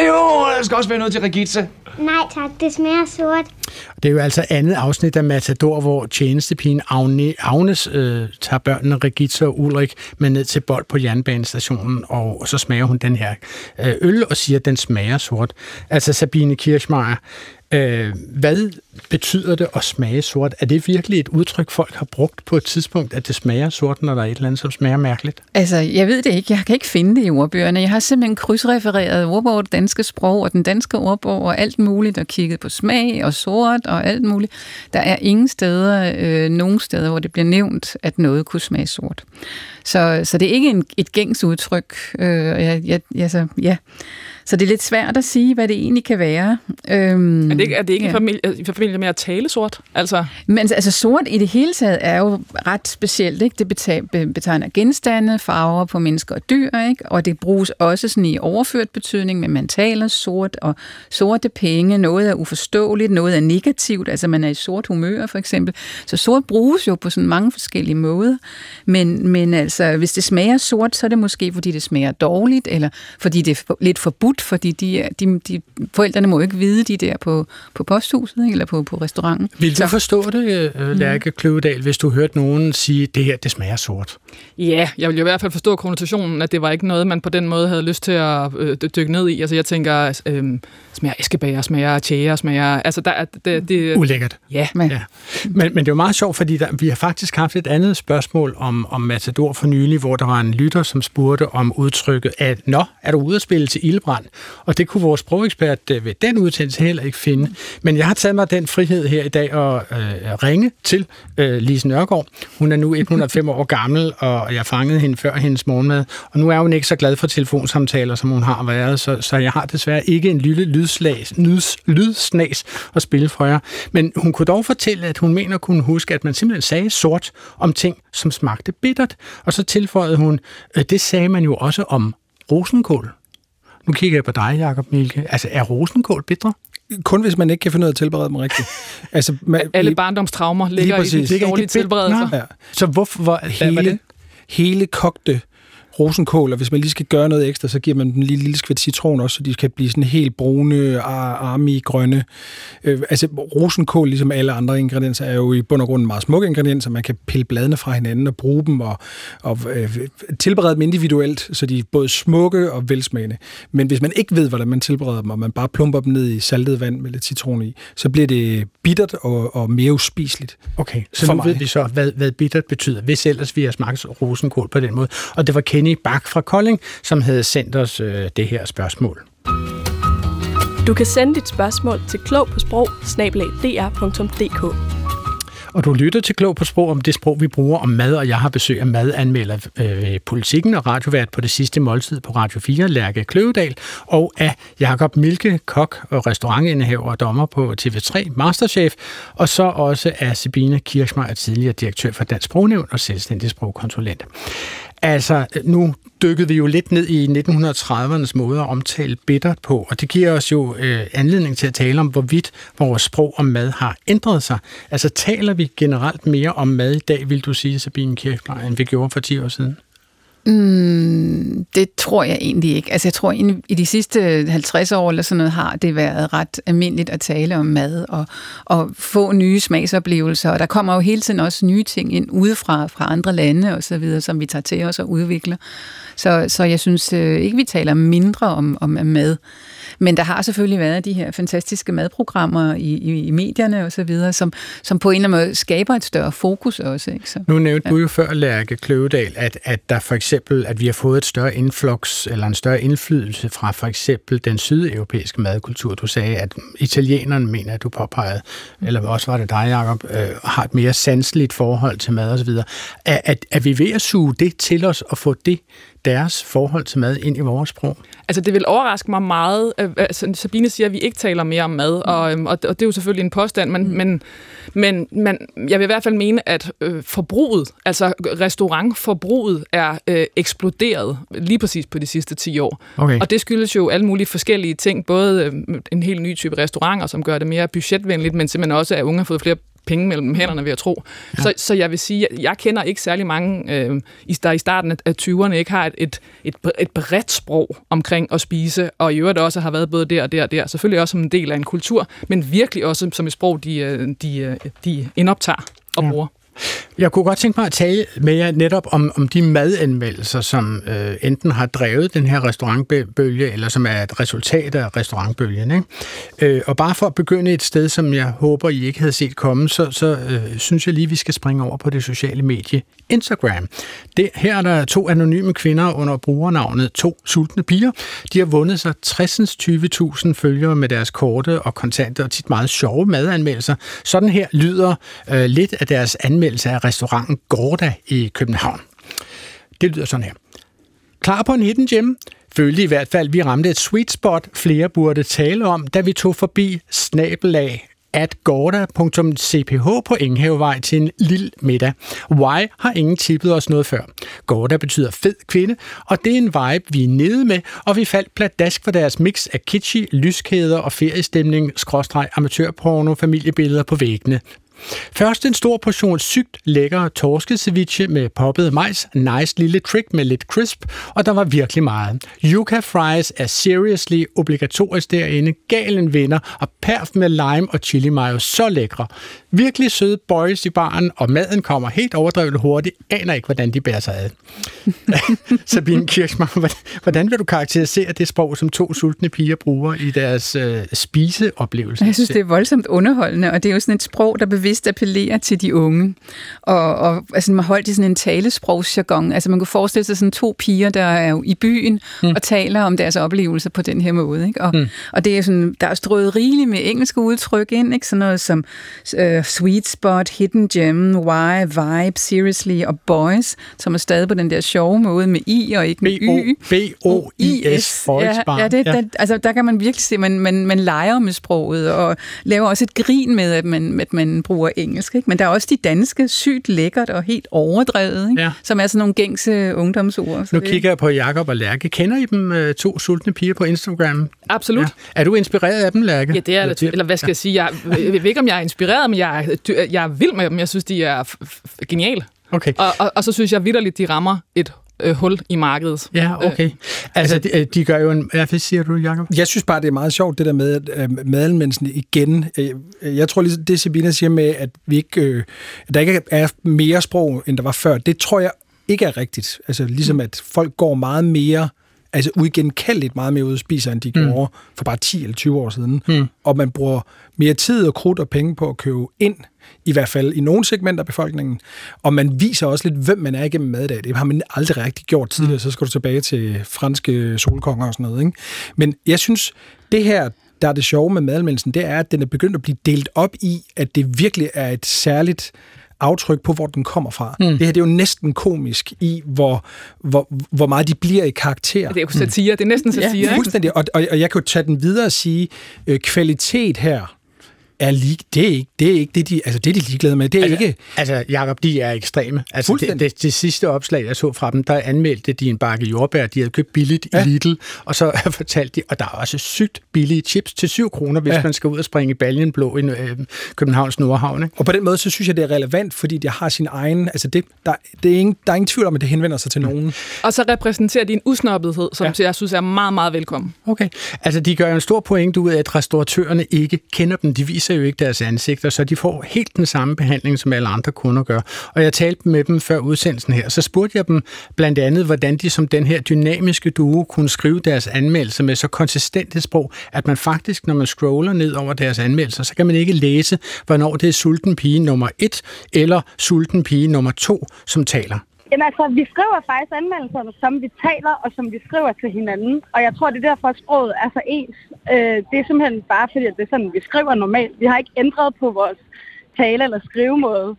Speaker 1: Jo, jeg skal også være noget til Regitze.
Speaker 7: Nej tak, det smager sort.
Speaker 3: Det er jo altså andet afsnit af Matador, hvor tjenestepigen Agne, Agnes øh, tager børnene Regitze og Ulrik med ned til bold på jernbanestationen, og så smager hun den her øh, øl og siger, at den smager sort. Altså Sabine Kirchmeier, øh, hvad betyder det at smage sort? Er det virkelig et udtryk, folk har brugt på et tidspunkt, at det smager sort, når der er et eller andet, som smager mærkeligt?
Speaker 5: Altså, jeg ved det ikke. Jeg kan ikke finde det i ordbøgerne. Jeg har simpelthen krydsrefereret ordbog, det danske sprog og den danske ordbog og alt muligt, og kigget på smag og sort og alt muligt. Der er ingen steder, øh, nogen steder, hvor det bliver nævnt, at noget kunne smage sort. Så, så det er ikke en, et gængs udtryk. Øh, jeg, jeg, altså, ja. Så det er lidt svært at sige, hvad det egentlig kan være. Øhm,
Speaker 4: Er det ikke, er det ikke
Speaker 5: ja.
Speaker 4: familie, familie med at tale sort? Altså,
Speaker 5: Men altså sort i det hele taget er jo ret specielt. Ikke? Det betegner genstande, farver på mennesker og dyr, ikke? og det bruges også sådan i overført betydning, men man taler sort, og sorte penge, noget er uforståeligt, noget er negativt, altså man er i sort humør for eksempel. Så sort bruges jo på sådan mange forskellige måder, men, men altså hvis det smager sort, så er det måske fordi det smager dårligt, eller fordi det er lidt forbudt, fordi de, de, de, forældrene må jo ikke vide de der på, på posthuset, ikke? eller på, på restauranten.
Speaker 3: Vil du
Speaker 5: Så-
Speaker 3: forstå det, øh, Lærke Kløvedal, hvis du hørte nogen sige, det her, det smager sort?
Speaker 4: ja, jeg vil jo i hvert fald forstå konnotationen, at det var ikke noget, man på den måde havde lyst til at øh, dy- dykke ned i. Altså jeg tænker, øh, smager eskebager, smager tjære, smager... Altså der, er- det, det,
Speaker 3: Ulækkert.
Speaker 4: ja,
Speaker 5: Men,
Speaker 3: Ja. Men, men det er jo meget sjovt, fordi der, vi har faktisk haft et andet spørgsmål om, om Matador for nylig, hvor der var en lytter, som spurgte om udtrykket, at nå, er du ude at spille til ildbrand? Og det kunne vores sprogekspert øh, ved den udsendelse heller ikke finde. Men jeg har taget mig den frihed her i dag at øh, ringe til øh, Lise Nørgaard. Hun er nu 105 år gammel, og jeg fangede hende før hendes morgenmad. Og nu er hun ikke så glad for telefonsamtaler, som hun har været, så, så jeg har desværre ikke en lille lydslags, lyds, lydsnas at spille for jer. Men hun kunne dog fortælle, at hun mener at kunne huske, at man simpelthen sagde sort om ting, som smagte bittert. Og så tilføjede hun, øh, det sagde man jo også om rosenkål. Nu kigger jeg på dig, Jacob Milke. Altså, er rosenkål bitre?
Speaker 2: Kun hvis man ikke kan finde ud af at tilberede dem rigtigt. [laughs] Altså, man,
Speaker 4: alle barndomstraumer ligger i
Speaker 2: præcis.
Speaker 4: de dårlige tilberedelser.
Speaker 2: Ja.
Speaker 3: Så hvorfor hvor, var
Speaker 2: hele,
Speaker 3: det?
Speaker 2: hele kogte rosenkål, og hvis man lige skal gøre noget ekstra, så giver man dem en lille, lille skvæt citron også, så de kan blive sådan helt brune, ar- armige, grønne. Øh, altså rosenkål, ligesom alle andre ingredienser, er jo i bund og grund meget smukke ingredienser. Man kan pille bladene fra hinanden og bruge dem og, og øh, tilberede dem individuelt, så de er både smukke og velsmagende. Men hvis man ikke ved, hvordan man tilbereder dem, og man bare plumper dem ned i saltet vand med lidt citron i, så bliver det bittert og, og mere uspiseligt.
Speaker 3: Okay, så nu
Speaker 2: mig.
Speaker 3: ved vi så, hvad, hvad bittert betyder, hvis ellers vi har smagt rosenkål på den måde. Og det var Kenny Bak fra Kolding, som havde sendt os øh, det her spørgsmål.
Speaker 8: Du kan sende dit spørgsmål til klog på sprog
Speaker 3: Og du lytter til Klog på Sprog om det sprog, vi bruger om mad, og jeg har besøg af madanmelder øh, politikken og radiovært på det sidste måltid på Radio 4, Lærke Kløvedal, og af Jakob Milke, kok og restaurantindehaver og dommer på TV3, Masterchef, og så også af Sabine Kirchmeier, tidligere direktør for Dansk Sprognævn og selvstændig sprogkonsulent. Altså, nu dykkede vi jo lidt ned i 1930'ernes måde at omtale bittert på, og det giver os jo øh, anledning til at tale om, hvorvidt vores sprog om mad har ændret sig. Altså, taler vi generelt mere om mad i dag, vil du sige, Sabine Kirchmeier, end vi gjorde for 10 år siden?
Speaker 5: Mm, det tror jeg egentlig ikke. Altså jeg tror i de sidste 50 år eller sådan noget har det været ret almindeligt at tale om mad og, og få nye smagsoplevelser. Og der kommer jo hele tiden også nye ting ind udefra fra andre lande og så videre, som vi tager til os og udvikler. Så, så jeg synes øh, ikke, vi taler mindre om, om mad. Men der har selvfølgelig været de her fantastiske madprogrammer i, i, i medierne og så videre, som, som på en eller anden måde skaber et større fokus også. Ikke? Så.
Speaker 3: Nu nævnte ja. du jo før, Lærke Kløvedal, at, at der for eksempel, at vi har fået et større influx, eller en større indflydelse fra for eksempel den sydeuropæiske madkultur. Du sagde, at italienerne, mener at du påpegede, eller også var det dig, Jacob, øh, har et mere sanseligt forhold til mad osv. Er, er, er vi ved at suge det til os og få det, deres forhold til mad ind i vores sprog?
Speaker 4: Altså, det vil overraske mig meget. øh, Altså, Sabine siger, at vi ikke taler mere om mad, og, øhm, og, og det er jo selvfølgelig en påstand, men, mm. men, men, men jeg vil i hvert fald mene, at øh, forbruget, altså restaurantforbruget, er øh, eksploderet lige præcis på de sidste 10 år.
Speaker 3: Okay.
Speaker 4: Og det skyldes jo alle mulige forskellige ting, både øh, en helt ny type restauranter, som gør det mere budgetvenligt, men simpelthen også, at unge har fået flere penge mellem hænderne, vil jeg tro. Ja. Så, så jeg vil sige, jeg, jeg kender ikke særlig mange, øh, i- der i starten af- af 20'erne ikke har et, et, et, et bredt sprog omkring at spise, og i øvrigt også har været både der og der og der. Selvfølgelig også som en del af en kultur, men virkelig også som et sprog, de, øh, de, øh, de indoptager og
Speaker 3: Ja.
Speaker 4: bruger.
Speaker 3: Jeg kunne godt tænke mig at tale med jer netop om, om de madanmeldelser, som øh, enten har drevet den her restaurantbølge, eller som er et resultat af restaurantbølgen. Ikke? Øh, og bare for at begynde et sted, som jeg håber, I ikke havde set komme, så, så øh, synes jeg lige, vi skal springe over på det sociale medie Instagram. Det, her er der to anonyme kvinder under brugernavnet To Sultne Piger. De har vundet sig 60-20.000 følgere med deres korte og kontante og tit meget sjove madanmeldelser. Sådan her lyder øh, lidt af deres anmeldelse af restauranten Gorda i København. Det lyder sådan her. Klar på en hidden gem? Følte i hvert fald, vi ramte et sweet spot, flere burde tale om, da vi tog forbi snabelag at gorda.cph på Enghavevej til en lille middag. Why har ingen tippet os noget før. Gorda betyder fed kvinde, og det er en vibe, vi er nede med, og vi faldt pladask for deres mix af kitschy, lyskæder og feriestemning, skråstreg, amatørporno, familiebilleder på væggene. Først en stor portion sygt lækker torskeceviche med poppet majs, nice lille trick med lidt crisp, og der var virkelig meget. Yucca fries er seriously obligatorisk derinde, galen vinder, og perf med lime og chili mayo, så lækre. Virkelig søde boys i baren, og maden kommer helt overdrevet hurtigt, aner ikke, hvordan de bærer sig ad. [laughs] Sabine Kirchmann, [laughs] hvordan- vil du karakterisere det sprog, som to sultne piger bruger i deres øh, spiseoplevelse?
Speaker 5: Jeg synes, det er voldsomt underholdende, og det er jo sådan et sprog, der bevidst appellerer til de unge. Og, og altså, man holdt i sådan en talesprogsjargon. Altså man kunne forestille sig sådan to piger, der er jo i byen mm. og taler om deres oplevelser på den her måde. Ikke? Og, mm. og det er sådan, der er strøget rigeligt med engelske udtryk ind, ikke? sådan noget som uh, sweet spot, hidden gem, why, vibe, seriously og boys, som er stadig på den der sjove måde med i og ikke med y.
Speaker 3: B-O-I-S, boys
Speaker 5: ja, ja, det, ja. Der, altså, der kan man virkelig se, at man, man, man leger med sproget, og laver også et grin med, at man, at man bruger engelsk. Ikke? Men der er også de danske, sygt lækkert og helt overdrevet, ikke?
Speaker 3: Ja.
Speaker 5: som er sådan nogle gængse ungdomsord. Så
Speaker 3: Nu
Speaker 5: det-
Speaker 3: kigger jeg på Jakob og Lærke. Kender I dem, øh, to sultne piger på Instagram?
Speaker 4: Absolut.
Speaker 3: Ja. Er du inspireret af dem, Lærke?
Speaker 4: Ja, det er det. Eller hvad skal jeg sige? Jeg, jeg ved ikke, om jeg er inspireret, men jeg er, jeg er vild med dem. Jeg synes, de er f- f- geniale.
Speaker 3: Okay.
Speaker 4: Og, og, og så synes jeg vidderligt, de rammer et øh, hul i markedet.
Speaker 3: Ja, okay. Altså, de, øh, de gør jo en... Ja, hvad siger du, Jacob?
Speaker 2: Jeg synes bare, det er meget sjovt, det der med, at øh, madelmennesten igen... Øh, jeg tror lige, det Sabina siger med, at vi ikke, øh, der ikke er mere sprog, end der var før, det tror jeg ikke er rigtigt. Altså ligesom, at folk går meget mere altså uigenkaldeligt meget mere ud og spiser, end de mm. gjorde for bare 10 eller 20 år siden. Mm. Og man bruger mere tid og krudt og penge på at købe ind, i hvert fald i nogle segmenter af befolkningen. Og man viser også lidt, hvem man er igennem maddag. Det har man aldrig rigtig gjort tidligere. Så skal du tilbage til franske solkonger og sådan noget. Ikke? Men jeg synes, det her, der er det sjove med madanmeldelsen, det er, at den er begyndt at blive delt op i, at det virkelig er et særligt aftryk på, hvor den kommer fra. Mm. Det her det er jo næsten komisk i, hvor, hvor, hvor meget de bliver i karakter.
Speaker 4: Det er jo satire. Det er næsten satire, ikke?
Speaker 2: Fuldstændig. Og, og, og jeg kan jo tage den videre og sige, øh, kvalitet her er lig, det er ikke det, er ikke det, de, altså det er de ligeglade med. Det er
Speaker 3: Altså,
Speaker 2: ikke...
Speaker 3: altså Jacob, de er ekstreme. Altså, det, det, det, sidste opslag, jeg så fra dem, der anmeldte de en bakke jordbær, de havde købt billigt ja. I Lidl, og så [laughs] fortalte de, og der er også sygt billige chips til 7 kroner, hvis ja. Man skal ud og springe i baljen blå i øh, Københavns Nordhavn. Ikke?
Speaker 2: Og på den måde, så synes jeg, det er relevant, fordi det har sin egen... Altså det, der, det er ingen, der er ingen tvivl om, at det henvender sig til nogen.
Speaker 4: Og så repræsenterer de en usnobbethed, som
Speaker 3: Ja.
Speaker 4: jeg synes er meget, meget velkommen.
Speaker 3: Okay. Altså, de gør jo en stor point ud af, at restauratørerne ikke kender dem. De viser jo ikke deres ansigter, så de får helt den samme behandling, som alle andre kunder gør. Og jeg talte med dem før udsendelsen her. Så spurgte jeg dem blandt andet, hvordan de som den her dynamiske duo kunne skrive deres anmeldelser med så konsistent et sprog, at man faktisk, når man scroller ned over deres anmeldelser, så kan man ikke læse, hvornår det er sulten pige nummer 1 eller sulten pige nummer 2, som taler.
Speaker 9: Jamen altså, vi skriver faktisk anmeldelserne, som vi taler og som vi skriver til hinanden. Og jeg tror, det er derfor, at sproget er så ens. Øh, det er simpelthen bare fordi, at det er sådan, vi skriver normalt. Vi har ikke ændret på vores tale- eller skrivemåde,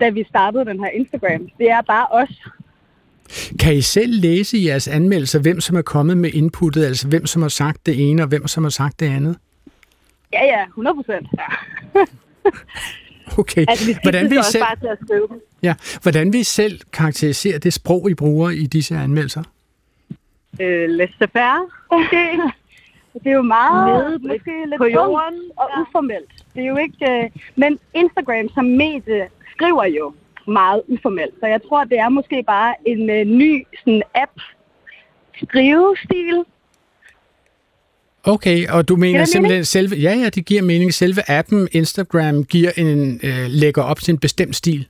Speaker 9: da vi startede den her Instagram. Det er bare os.
Speaker 3: Kan I selv læse i jeres anmeldelser, hvem som er kommet med inputtet, altså hvem som har sagt det ene, og hvem som har sagt det andet?
Speaker 9: Ja, ja, 100 procent. Ja. [laughs] [laughs]
Speaker 3: Okay.
Speaker 9: Altså, vi
Speaker 3: Hvordan
Speaker 9: skifter
Speaker 3: vil I
Speaker 9: også
Speaker 3: selv,
Speaker 9: bare til at skrive dem.
Speaker 3: ja, hvordan vil I selv karakterisere det sprog, I bruger i disse anmeldelser?
Speaker 9: Øh, laissez faire. Okay. Det er jo meget
Speaker 10: Nede
Speaker 9: måske lidt
Speaker 10: på jorden,
Speaker 9: og
Speaker 10: ja.
Speaker 9: uformelt. Det er jo ikke... Øh, men Instagram som medie skriver jo meget uformelt. Så jeg tror, det er måske bare en øh, ny sådan, app skrivestil.
Speaker 3: Okay, og du mener simpelthen selve... Ja, ja, det giver mening. Selve appen Instagram giver en, øh, lægger op til en bestemt stil.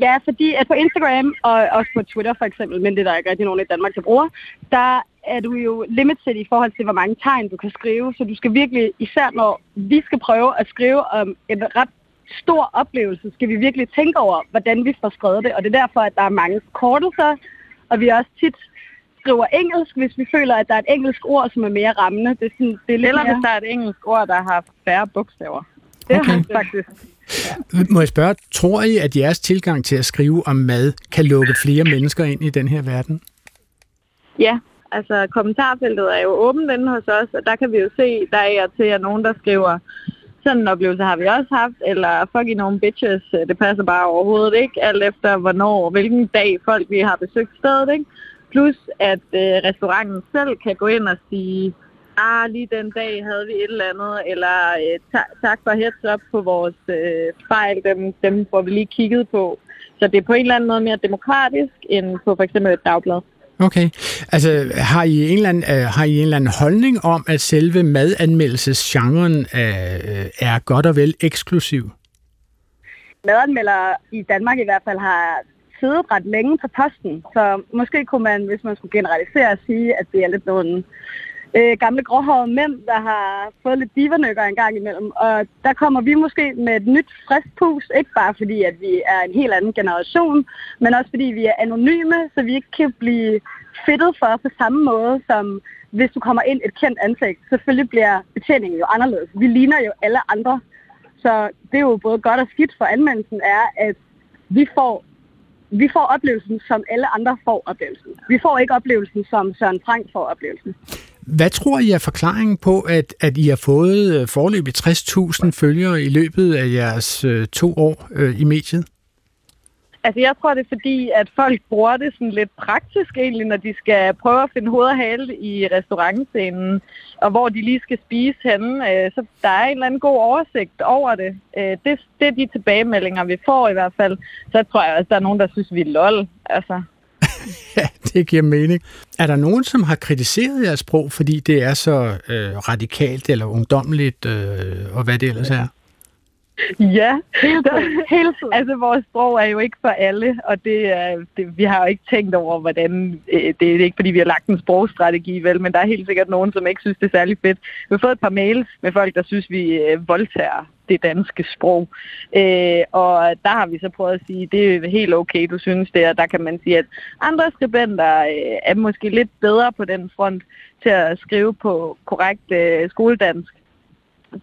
Speaker 9: Ja, fordi at på Instagram og også på Twitter for eksempel, men det er der ikke rigtig nogen i Danmark, der bruger, der er du jo limited i forhold til, hvor mange tegn du kan skrive. Så du skal virkelig, især når vi skal prøve at skrive om en ret stor oplevelse, skal vi virkelig tænke over, hvordan vi får skrevet det. Og det er derfor, at der er mange kortelser, og vi også tit skriver engelsk, hvis vi føler, at der er et engelsk ord, som er mere rammende. Det er, sådan, det er lidt
Speaker 10: Eller
Speaker 9: mere...
Speaker 10: hvis der er et engelsk ord, der har færre bogstaver.
Speaker 9: Det
Speaker 3: Okay.
Speaker 9: har faktisk.
Speaker 3: Må jeg spørge, tror I, at jeres tilgang til at skrive om mad kan lukke flere mennesker ind i den her verden?
Speaker 10: Ja, altså kommentarfeltet er jo åbent inde hos os, og der kan vi jo se, der er til, at nogen, der skriver, sådan en oplevelse har vi også haft, eller fuck i nogle bitches, øh, det passer bare overhovedet ikke, alt efter hvornår, hvilken dag folk vi har besøgt stedet, ikke? Plus at øh, restauranten selv kan gå ind og sige, ah, lige den dag havde vi et eller andet, eller øh, ta- tak for heads up på vores øh, fejl, dem, dem får vi lige kigget på. Så det er på en eller anden måde mere demokratisk, end på for eksempel et dagblad.
Speaker 3: Okay. Altså, har I en eller anden, uh, har I en eller anden holdning om, at selve madanmeldelsesgenren uh, er godt og vel eksklusiv?
Speaker 9: madanmeldere i Danmark i hvert fald har siddet ret længe på posten. Så måske kunne man, hvis man skulle generalisere, sige, at det er lidt nogle øh, gamle gråhårede mænd, der har fået lidt divanykker en gang imellem. Og der kommer vi måske med et nyt frisk pus, ikke bare fordi, at vi er en helt anden generation, men også fordi vi er anonyme, så vi ikke kan blive fedtet for på samme måde, som hvis du kommer ind et kendt ansigt. Selvfølgelig bliver betjeningen jo anderledes. Vi ligner jo alle andre. Så det er jo både godt og skidt for anmeldelsen, er, at vi får, vi får oplevelsen, som alle andre får oplevelsen. Vi får ikke oplevelsen, som Søren Frank får oplevelsen.
Speaker 3: Hvad tror I er forklaringen på, at, at I har fået øh, forløbig 60.000 følgere i løbet af jeres uh, to år øh, i mediet?
Speaker 10: Altså, jeg tror, det er fordi, at folk bruger det sådan lidt praktisk egentlig, når de skal prøve at finde hoved og hale i restaurantscenen, og hvor de lige skal spise henne. Øh, Så der er en eller anden god oversigt over det. Øh, Det, det er de tilbagemeldinger, vi får i hvert fald. Så tror jeg også, der er nogen, der synes, vi er lol. Altså, [laughs]
Speaker 3: Ja, det giver mening. Er der nogen, som har kritiseret jeres sprog, fordi det er så øh, radikalt eller ungdommeligt, øh, og hvad det ellers er?
Speaker 10: Ja, hele tiden. hele tiden. Altså, vores sprog er jo ikke for alle, og det, er, det, vi har jo ikke tænkt over, hvordan... Øh, det er ikke, fordi vi har lagt en sprogstrategi, vel, men der er helt sikkert nogen, som ikke synes, det er særlig fedt. Vi har fået et par mails med folk, der synes, vi øh, voldtager det danske sprog. Øh, og der har vi så prøvet at sige, det er helt okay, du synes det, og der kan man sige, at andre skribenter øh, er måske lidt bedre på den front til at skrive på korrekt øh, skoledansk.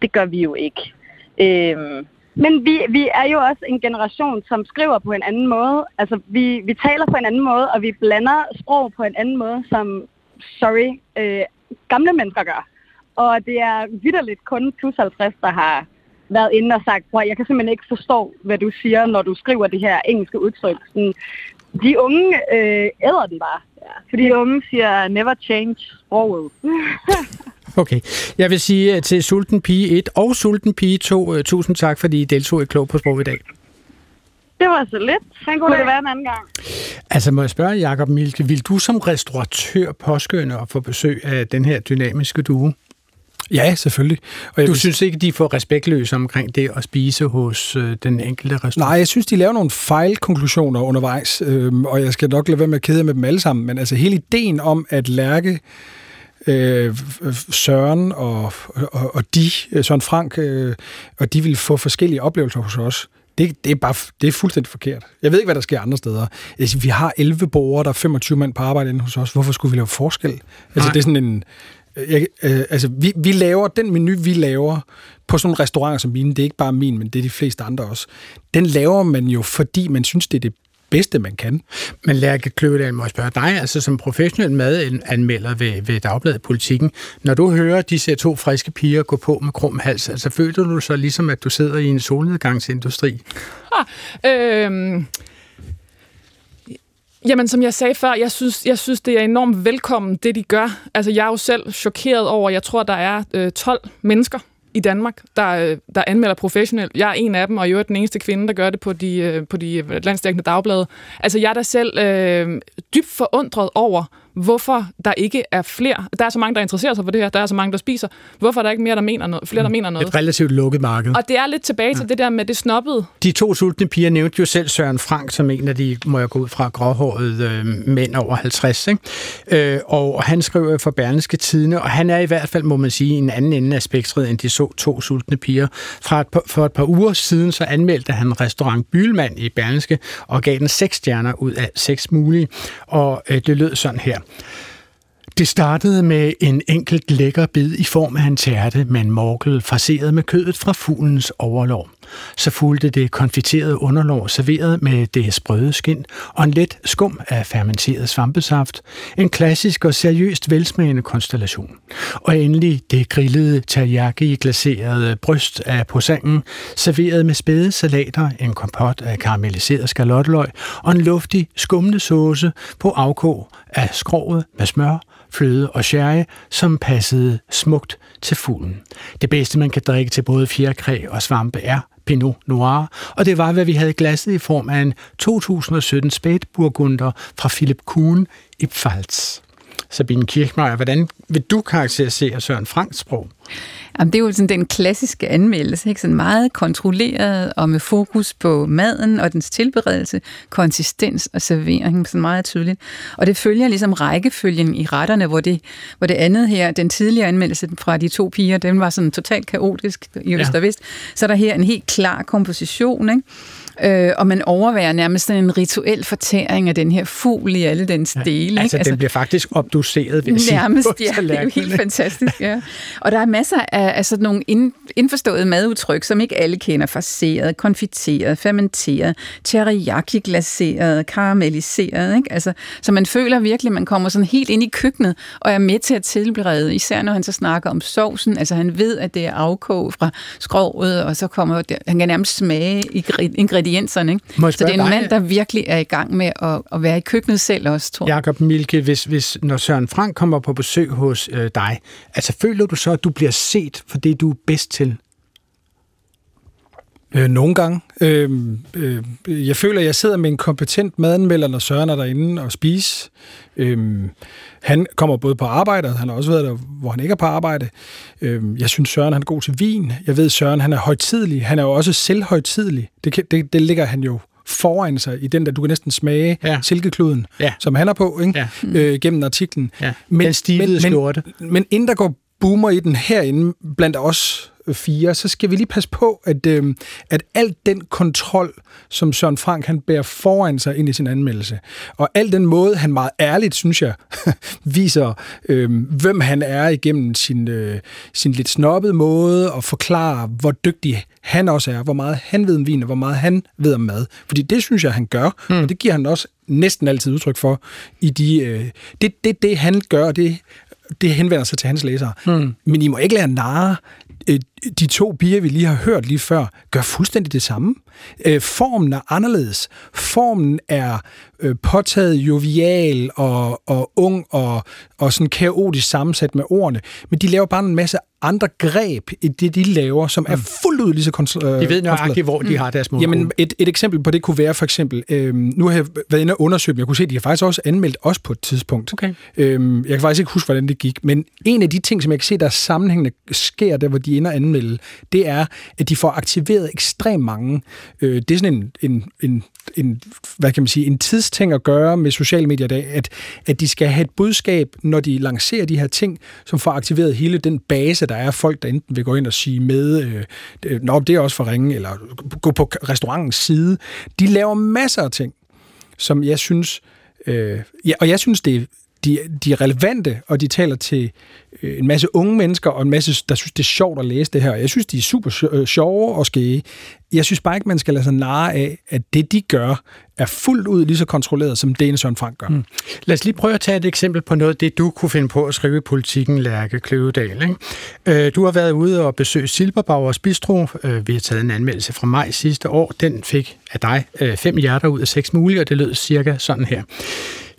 Speaker 10: Det gør vi jo ikke. Øhm,
Speaker 9: Men vi, vi er jo også en generation, som skriver på en anden måde. Altså, vi, vi taler på en anden måde, og vi blander sprog på en anden måde, som, sorry, øh, gamle mennesker gør. Og det er vidderligt kun plus 50, der har været inde og sagt, at jeg kan simpelthen ikke forstå, hvad du siger, når du skriver det her engelske udtryk. Sådan, de unge øh, æder den bare. Ja.
Speaker 10: fordi unge siger, never change sproget. [laughs]
Speaker 3: Okay. Jeg vil sige øh, til Sulten Pige 1 og Sulten Pige 2, øh, tusind tak, fordi I deltog i Klog på Sprog i dag.
Speaker 10: Det var så lidt.
Speaker 9: Han
Speaker 10: Kunne det være en anden gang?
Speaker 3: Altså må jeg spørge, Jacob Milke, vil du som restauratør påskynde at få besøg af den her dynamiske duo?
Speaker 2: Ja, selvfølgelig. Og
Speaker 3: Du
Speaker 2: vil-
Speaker 3: synes ikke, de for respektløse omkring det at spise hos øh, den enkelte restaurant?
Speaker 2: Nej, jeg synes, de laver nogle fejlkonklusioner undervejs, øhm, og jeg skal nok lade være med at kede med dem alle sammen, men altså hele ideen om, at Lærke, øh, Søren og, og, og de, øh, Søren Frank, øh, og de vil få forskellige oplevelser hos os, det, det, er bare, det er fuldstændig forkert. Jeg ved ikke, hvad der sker andre steder. Altså, vi har 11 borgere, der er 25 mand på arbejde inde hos os. Hvorfor skulle vi lave forskel? Altså,
Speaker 3: Nej.
Speaker 2: det er sådan en... Jeg, øh, altså, vi, vi laver, den menu, vi laver på sådan nogle restauranter som mine, det er ikke bare min, men det er de fleste andre også. Den laver man jo, fordi man synes, det er det bedste, man kan.
Speaker 3: Men Lærke Kløvedal, må jeg spørge dig, altså som professionel madanmelder ved, ved Dagbladet Politikken, når du hører disse to friske piger gå på med krum hals, altså føler du så ligesom, at du sidder i en solnedgangsindustri?
Speaker 4: Øhm, Jamen, som jeg sagde før, jeg synes, jeg synes, det er enormt velkommen, det de gør. Altså, jeg er jo selv chokeret over, jeg tror, der er øh, 12 mennesker i Danmark, der, øh, der anmelder professionelt. Jeg er en af dem, og jeg er den eneste kvinde, der gør det på de, øh, på de øh, landstækkende dagblade. Altså, jeg er da selv øh, dybt forundret over, hvorfor der ikke er flere. Der er så mange, der interesserer sig for det her. Der er så mange, der spiser. Hvorfor er der ikke mere, der mener noget, flere, der mener noget?
Speaker 3: Et relativt lukket marked.
Speaker 4: Og det er lidt tilbage til ja. det der med det snobbede.
Speaker 3: De to sultne piger nævnte jo selv Søren Frank som en af de, må jeg gå ud fra, gråhårede øh, mænd over 50. Ikke? Øh, og han skriver for Berlingske Tidene, og han er i hvert fald, må man sige, en anden ende af spektret, end de så to sultne piger. Fra et, for et par uger siden, så anmeldte han restaurant Bylmand i Berlingske, og gav den seks stjerner ud af seks mulige. Og øh, det lød sådan her. Det startede med en enkelt lækker bid i form af en tærte med en morkel fraseret med kødet fra fuglens overlov. Så fulgte det konfiterede underlår serveret med det sprøde skind og en let skum af fermenteret svampesaft. En klassisk og seriøst velsmagende konstellation. Og endelig det grillede teriyaki glaserede bryst af posangen, serveret med spæde salater, en kompot af karamelliseret skalotteløg og en luftig skummende sauce på afkog af skrovet med smør, fløde og sherry, som passede smukt til fuglen. Det bedste, man kan drikke til både fjerkræ og svampe, er Pinot Noir, og det var, hvad vi havde glasset i form af en 2017 spætburgunder fra Philip Kuhn i Pfalz. Sabine Kirchmeier, hvordan vil du karakterisere Søren Franks sprog?
Speaker 5: Jamen, det er jo sådan den klassiske anmeldelse, ikke? Sådan meget kontrolleret og med fokus på maden og dens tilberedelse, konsistens og servering, sådan meget tydeligt. Og det følger ligesom rækkefølgen i retterne, hvor det, hvor det andet her, den tidligere anmeldelse fra de to piger, den var sådan totalt kaotisk i øst ja. og vest. Så er der her en helt klar komposition, ikke? Øh, og man overværer nærmest en rituel fortæring af den her fugl i alle dens ja, dele.
Speaker 3: Altså,
Speaker 5: ikke?
Speaker 3: den bliver faktisk obduceret, vil jeg
Speaker 5: Nærmest, sige, ja. Det er jo helt fantastisk, ja. Og der er masser af, af sådan nogle ind, indforståede madudtryk, som ikke alle kender. Faseret, konfiteret, fermenteret, teriyaki-glaseret, karamelliseret. Ikke? Altså, så man føler virkelig, at man kommer sådan helt ind i køkkenet og er med til at tilberede. Især når han så snakker om sovsen. Altså han ved, at det er afkog fra skrovet, og så kommer det, han kan nærmest smage ingredienser ingredienserne. Ikke? Så det er en dig? mand, der virkelig er i gang med at, at være i køkkenet selv også, tror
Speaker 3: jeg. Jakob Milke, hvis, hvis, når Søren Frank kommer på besøg hos øh, dig, altså føler du så, at du bliver set for det, du er bedst til?
Speaker 2: Øh, nogle gange. Øh, øh, jeg føler, at jeg sidder med en kompetent madanmelder, når Søren er derinde og spise. Øh, han kommer både på arbejde, og han har også været der, hvor han ikke er på arbejde. Øh, jeg synes, Søren han er god til vin. Jeg ved, Søren han er højtidlig. Han er jo også selvhøjtidlig. Det, det, det ligger han jo foran sig i den der, du kan næsten smage ja. silkekluden, ja. som han er på, ikke? Ja. Øh, gennem artiklen.
Speaker 3: Ja. Men, den stivede skjorte.
Speaker 2: Men, men inden der går boomer i den herinde, blandt os fire, så skal vi lige passe på, at, øh, at alt den kontrol, som Søren Frank han bærer foran sig ind i sin anmeldelse, og al den måde, han meget ærligt, synes jeg, [laughs] viser, øh, hvem han er igennem sin, øh, sin lidt snobbede måde, og forklare, hvor dygtig han også er, hvor meget han ved om vin, og hvor meget han ved om mad. Fordi det synes jeg, han gør, mm. og det giver han også næsten altid udtryk for i de... Øh, det, det, det, han gør, det det henvender sig til hans læsere. Mm. Men I må ikke lade narre Øh, de to piger, vi lige har hørt lige før, gør fuldstændig det samme. Øh, formen er anderledes. Formen er øh, påtaget jovial og, og ung og, og sådan kaotisk sammensat med ordene, men de laver bare en masse andre greb i det, de laver, som er mm. fuldt ud lige så kontrolleret.
Speaker 3: De ved nøjagtigt, hvor de mm. har deres mål.
Speaker 2: Jamen, et, et eksempel på det kunne være for eksempel, øh, nu har jeg været inde og undersøge jeg kunne se, at de har faktisk også anmeldt os på et tidspunkt.
Speaker 3: Okay.
Speaker 2: Øh, jeg kan faktisk ikke huske, hvordan det gik, men en af de ting, som jeg kan se, der er sammenhængende sker, der hvor de ender at anmelde, det er, at de får aktiveret ekstremt mange. Øh, det er sådan en, en, en en, hvad kan man sige, en tidsting at gøre med sociale medier i dag, at, at de skal have et budskab, når de lancerer de her ting, som får aktiveret hele den base, der er folk, der enten vil gå ind og sige med, øh, øh nå, det er også for ringe, eller gå på restaurantens side. De laver masser af ting, som jeg synes, øh, ja, og jeg synes, det er de, de er relevante, og de taler til Øh, en masse unge mennesker, og en masse, der synes, det er sjovt at læse det her. Jeg synes, de er super øh, sjove og skæge. Jeg synes bare ikke, man skal lade sig narre af, at det, de gør, er fuldt ud lige så kontrolleret, som det, Søren Frank gør. Mm.
Speaker 3: Lad os lige prøve at tage et eksempel på noget det, du kunne finde på at skrive i politikken, Lærke Kløvedal. Ikke? Øh, du har været ude og besøge Silberbauers Bistro. Øh, vi har taget en anmeldelse fra maj sidste år. Den fik af dig øh, fem hjerter ud af seks mulige, og det lød cirka sådan her.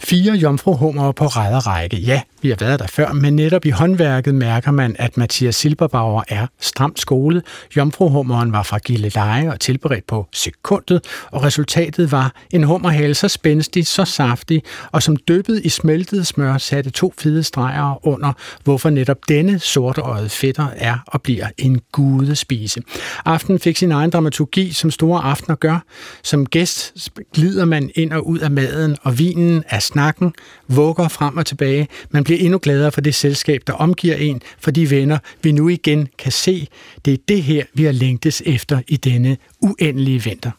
Speaker 3: Fire jomfruhummer på række. Ja, vi har været der før, men netop i håndværket mærker man, at Mathias Silberbauer er stramt skolet. Jomfruhummeren var fra Gilleleje og tilberedt på sekundet, og resultatet var en hummerhale så spændstig, så saftig, og som dyppet i smeltet smør satte to fede streger under, hvorfor netop denne sorteøjet fætter er og bliver en gudespise. Aften fik sin egen dramaturgi, som store aftener gør. Som gæst glider man ind og ud af maden, og vinen er snakken, vugger frem og tilbage. Man bliver endnu gladere for det selskab, der omgiver en, for de venner, vi nu igen kan se. Det er det her, vi har længtes efter i denne uendelige vinter.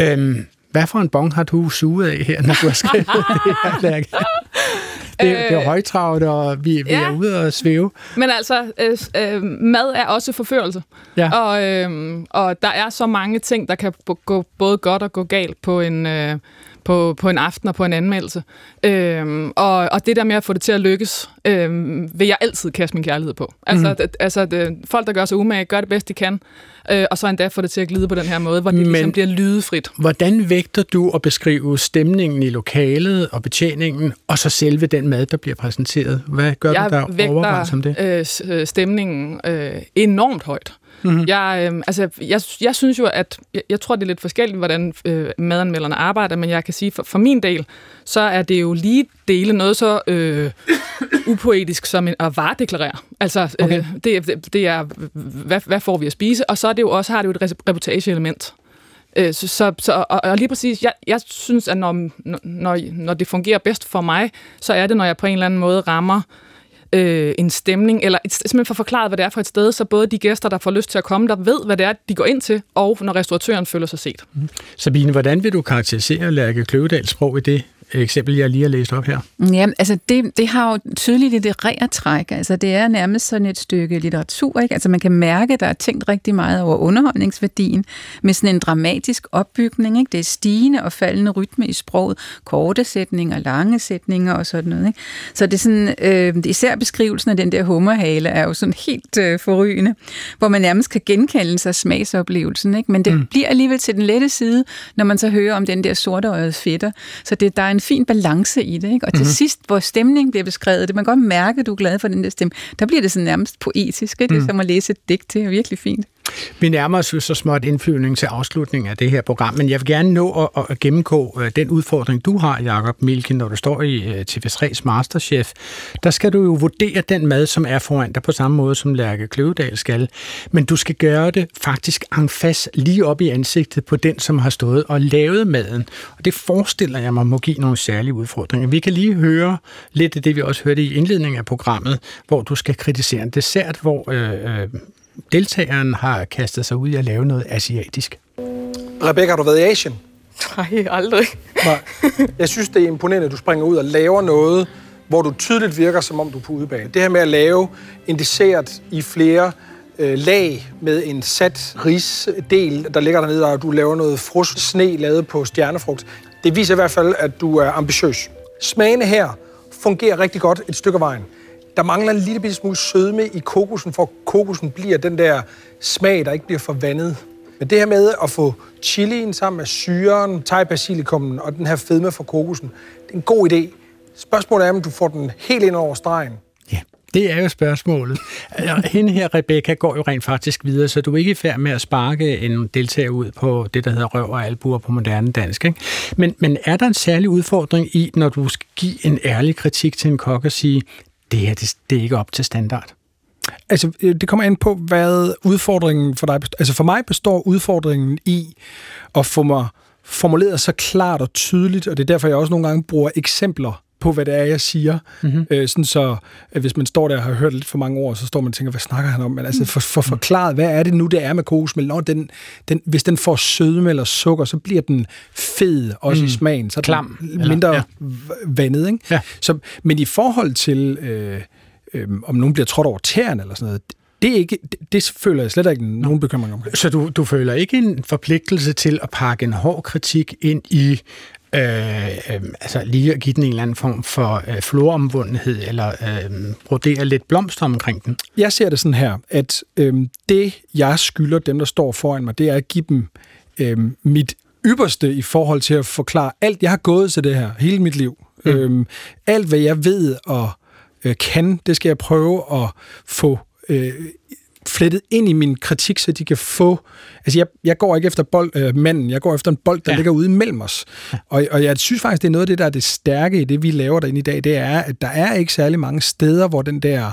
Speaker 3: Øhm, hvad for en bong har du suget af her, når du har skrevet det her, Lærke? Det, det er øh, højtravet, og vi, vi ja. er ude og svæve.
Speaker 4: Men altså, øh, øh, mad er også forførelse. Ja. Og, øh, og der er så mange ting, der kan gå både godt og gå galt på en, øh, på, på en aften og på en anmeldelse. Øhm, og, og det der med at få det til at lykkes, øhm, vil jeg altid kaste min kærlighed på. Altså, mm. det, altså det, folk, der gør sig umage, gør det bedst, de kan, øh, og så endda få det til at glide på den her måde, hvor det Men, ligesom bliver lydefrit.
Speaker 3: Hvordan vægter du at beskrive stemningen i lokalet og betjeningen, og så selve den mad, der bliver præsenteret? Hvad gør
Speaker 4: jeg
Speaker 3: du der overvejelser om det?
Speaker 4: Jeg øh, stemningen øh, enormt højt. Mm-hmm. Jeg, øh, altså, jeg, jeg synes jo, at jeg, jeg tror, det er lidt forskelligt, hvordan øh, madanmelderne arbejder, men jeg kan sige, for, for min del, så er det jo lige dele noget så øh, upoetisk som en, at varedeklarere. Altså, øh, okay. øh, det, det er, hvad, hvad får vi at spise? Og så er det jo også, har det jo et reportageelement. Øh, så, så, så, og, og lige præcis, jeg, jeg synes, at når, når, når det fungerer bedst for mig, så er det, når jeg på en eller anden måde rammer øh, Øh, en stemning, eller et, simpelthen for forklaret, hvad det er for et sted, så både de gæster, der får lyst til at komme, der ved, hvad det er, de går ind til, og når restauratøren føler sig set. Mm.
Speaker 3: Sabine, hvordan vil du karakterisere Lærke Kløvedals sprog i det eksempel, jeg lige har læst op her?
Speaker 5: Ja, altså det, det har jo tydeligt litterært træk. Altså det er nærmest sådan et stykke litteratur, ikke? Altså man kan mærke, at der er tænkt rigtig meget over underholdningsværdien, med sådan en dramatisk opbygning, ikke? Det er stigende og faldende rytme i sproget, korte sætninger, lange sætninger og sådan noget, ikke? Så det er sådan, øh, især beskrivelsen af den der hummerhale er jo sådan helt øh, forrygende, hvor man nærmest kan genkende sig smagsoplevelsen, ikke? Men det mm. bliver alligevel til den lette side, når man så hører om den der sorte øjet fætter. Så det, der er en fin balance i det. Ikke? Og til mm-hmm. sidst, hvor stemningen bliver beskrevet, det man kan godt mærke, at du er glad for den der stemme, der bliver det sådan nærmest poetisk. Ikke? Det er mm. som at læse et digt. Det er virkelig fint.
Speaker 3: Vi nærmer os så småt indflyvning til afslutningen af det her program, men jeg vil gerne nå at, at gennemgå øh, den udfordring, du har, Jakob Milken, når du står i øh, TV3's Masterchef. Der skal du jo vurdere den mad, som er foran dig på samme måde, som Lærke Kløvedal skal. Men du skal gøre det faktisk en fast lige op i ansigtet på den, som har stået og lavet maden. Og det forestiller jeg mig må give nogle særlige udfordringer. Vi kan lige høre lidt af det, vi også hørte i indledningen af programmet, hvor du skal kritisere en dessert, hvor øh, øh deltageren har kastet sig ud i at lave noget asiatisk.
Speaker 11: Rebecca, har du været i Asien?
Speaker 6: Nej, aldrig. Nej.
Speaker 11: Jeg synes, det er imponerende, at du springer ud og laver noget, hvor du tydeligt virker, som om du er på udebane. Det her med at lave en dessert i flere øh, lag med en sat risdel, der ligger dernede, og du laver noget frust sne lavet på stjernefrugt. Det viser i hvert fald, at du er ambitiøs. Smagene her fungerer rigtig godt et stykke af vejen der mangler en lille smule sødme i kokosen, for kokosen bliver den der smag, der ikke bliver forvandet. Men det her med at få chilien sammen med syren, thai basilikummen og den her fedme fra kokosen, det er en god idé. Spørgsmålet er, om du får den helt ind over stregen.
Speaker 3: Ja, det er jo spørgsmålet. Altså, hende her, Rebecca, går jo rent faktisk videre, så du er ikke i færd med at sparke en deltager ud på det, der hedder røv og albuer på moderne dansk. Ikke? Men, men er der en særlig udfordring i, når du skal give en ærlig kritik til en kok og sige, det her, det, det er ikke op til standard?
Speaker 2: Altså, øh, det kommer an på, hvad udfordringen for dig består. Altså, for mig består udfordringen i at få mig formuleret så klart og tydeligt, og det er derfor, jeg også nogle gange bruger eksempler på, hvad det er, jeg siger.
Speaker 3: Mhm.
Speaker 2: Mm-hmm. Øh, sådan så, at hvis man står der og har hørt lidt for mange ord, så står man og tænker, hvad snakker han om? Men altså, for, for forklaret, hvad er det nu, det er med kokosmælk? Når den, den, hvis den får sødme eller sukker, så bliver den fed, også mm. i smagen. Så er den
Speaker 3: Klam, eller-
Speaker 2: mindre
Speaker 3: ja.
Speaker 2: vandet, ikke?
Speaker 3: Ja.
Speaker 2: Så, men i forhold til, øh, øh, om nogen bliver trådt over tæerne eller sådan noget, det, er ikke, det, det føler jeg slet ikke nogen bekymring om.
Speaker 3: Så du, du føler ikke en forpligtelse til at pakke en hård kritik ind i Øh, øh, altså lige at give den en eller anden form for øh, floromvundenhed, eller øh, brodere lidt blomster omkring den.
Speaker 2: Jeg ser det sådan her, at øhm, det, jeg skylder dem, der står foran mig, det er at give dem øhm, mit ypperste i forhold til at forklare alt. Jeg har gået til det her hele mit liv. Mm. Øhm, alt, hvad jeg ved og øh, kan, det skal jeg prøve at få øh, flettet ind i min kritik, så de kan få... Altså, jeg, jeg går ikke efter bold, øh, manden, jeg går efter en bold, der
Speaker 3: Ja.
Speaker 2: ja. ligger ude mellem os. Og, og jeg synes faktisk, det er noget af det, der er det stærke i det, vi laver derinde i dag, det er, at der er ikke særlig mange steder, hvor den der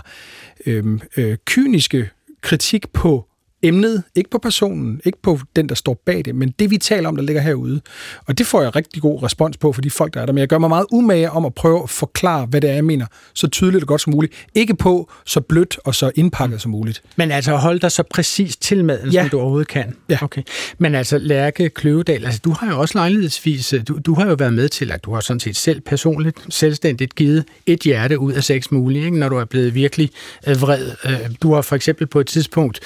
Speaker 2: øh, øh, kyniske kritik på emnet, ikke på personen, ikke på den, der står bag det, men det, vi taler om, der ligger herude. Og det får jeg rigtig god respons på for de folk, der er der. Men jeg gør mig meget umage om at prøve at forklare, hvad det er, jeg mener, så tydeligt og godt som muligt. Ikke på så blødt og så indpakket som muligt.
Speaker 3: Men altså hold dig så præcis til maden,
Speaker 2: Ja.
Speaker 3: som du overhovedet kan.
Speaker 2: Ja.
Speaker 3: Okay. Men altså, Lærke Kløvedal, altså, du har jo også lejlighedsvis, du, du har jo været med til, at du har sådan set selv personligt, selvstændigt givet et hjerte ud af seks mulige, ikke? når du er blevet virkelig øh, vred. Øh, Du har for eksempel på et tidspunkt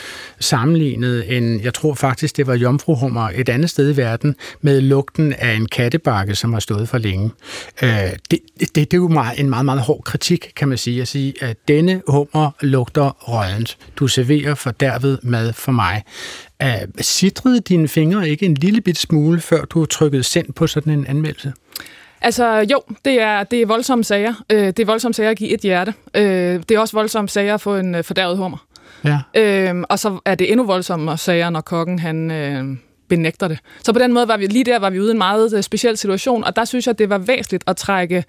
Speaker 3: sammenlignet en, jeg tror faktisk, det var jomfruhummer et andet sted i verden, med lugten af en kattebakke, som har stået for længe. Øh, Det, det, det er jo meget, en meget, meget hård kritik, kan man sige, at sige, at denne hummer lugter rødent. Du serverer for derved mad for mig. Øh, sidrede dine fingre ikke en lille bit smule, før du trykkede send på sådan en anmeldelse?
Speaker 4: Altså jo, det er, det er voldsomme sager. Øh, det er voldsomme sager at give et hjerte. Øh, det er også voldsomme sager at få en øh, fordærvet hummer.
Speaker 3: Ja.
Speaker 4: Øhm, og så er det endnu voldsommere sager, når kokken han øh, benægter det. Så på den måde var vi lige der var vi ude i en meget øh, speciel situation, og der synes jeg, det var væsentligt at trække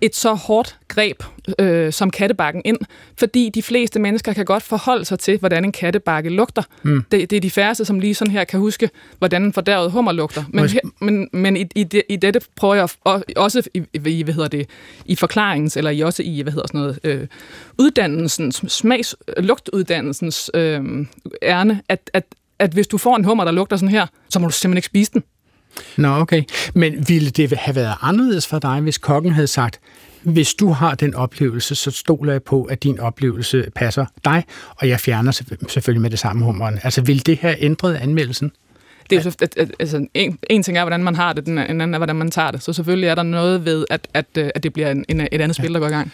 Speaker 4: et så hårdt greb øh, som kattebakken ind, fordi de fleste mennesker kan godt forholde sig til, hvordan en kattebakke lugter. Mm. Det, det er de færreste, som lige sådan her kan huske, hvordan en fordærvet hummer lugter. Men,
Speaker 3: jeg-
Speaker 4: men, men i, i, det, i dette prøver jeg og- også i, i, hvad hedder det, i forklaringens, eller i også i, hvad hedder sådan noget, øh, uddannelsens, smags, lugtuddannelsens øh, ærne, at, at, at hvis du får en hummer, der lugter sådan her, så må du simpelthen ikke spise den.
Speaker 3: Nå, okay. Men ville det have været anderledes for dig, hvis kokken havde sagt, hvis du har den oplevelse, så stoler jeg på, at din oplevelse passer dig, og jeg fjerner selvfølgelig med det samme hummeren. Altså, vil det have ændret anmeldelsen?
Speaker 4: Det er jo så, at, at, altså, en, en ting er, hvordan man har det, den en anden er, hvordan man tager det. Så selvfølgelig er der noget ved, at, at, øh, at det bliver en, en, et andet spil, der går i gang.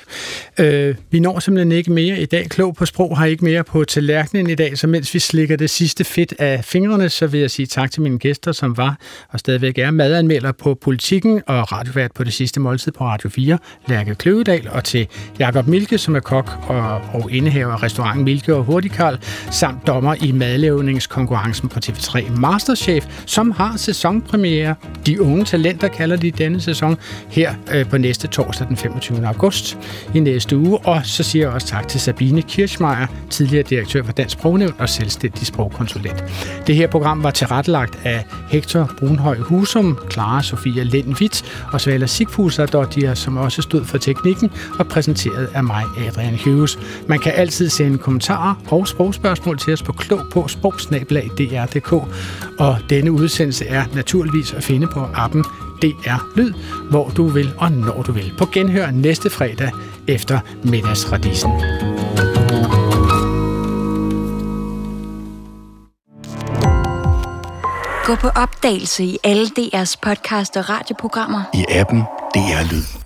Speaker 3: Øh, vi når simpelthen ikke mere i dag. Klog på sprog har ikke mere på tallerkenen i dag, så mens vi slikker det sidste fedt af fingrene, så vil jeg sige tak til mine gæster, som var og stadigvæk er madanmelder på Politikken og radiovært på det sidste måltid på Radio 4, Lærke Kløvedal, og til Jakob Milke, som er kok og, og indehaver af restauranten Milke og Hurtigkarl, samt dommer i madlavningskonkurrencen på TV3 talentchef, som har sæsonpremiere. De unge talenter kalder de denne sæson her øh, på næste torsdag den 25. august i næste uge. Og så siger jeg også tak til Sabine Kirschmeier, tidligere direktør for Dansk Sprognævn og selvstændig sprogkonsulent. Det her program var tilrettelagt af Hector Brunhøj Husum, Clara Sofia Lindvits og Svala Sigfuser, der som også stod for teknikken og præsenteret af mig, Adrian Hughes. Man kan altid sende kommentarer og sprogspørgsmål til os på klog på sprogsnabelag.dr.dk. Og denne udsendelse er naturligvis at finde på appen DR Lyd, hvor du vil og når du vil. På genhør næste fredag efter middagsradisen.
Speaker 12: Gå på opdagelse i alle DR's podcast og radioprogrammer.
Speaker 13: I appen DR Lyd.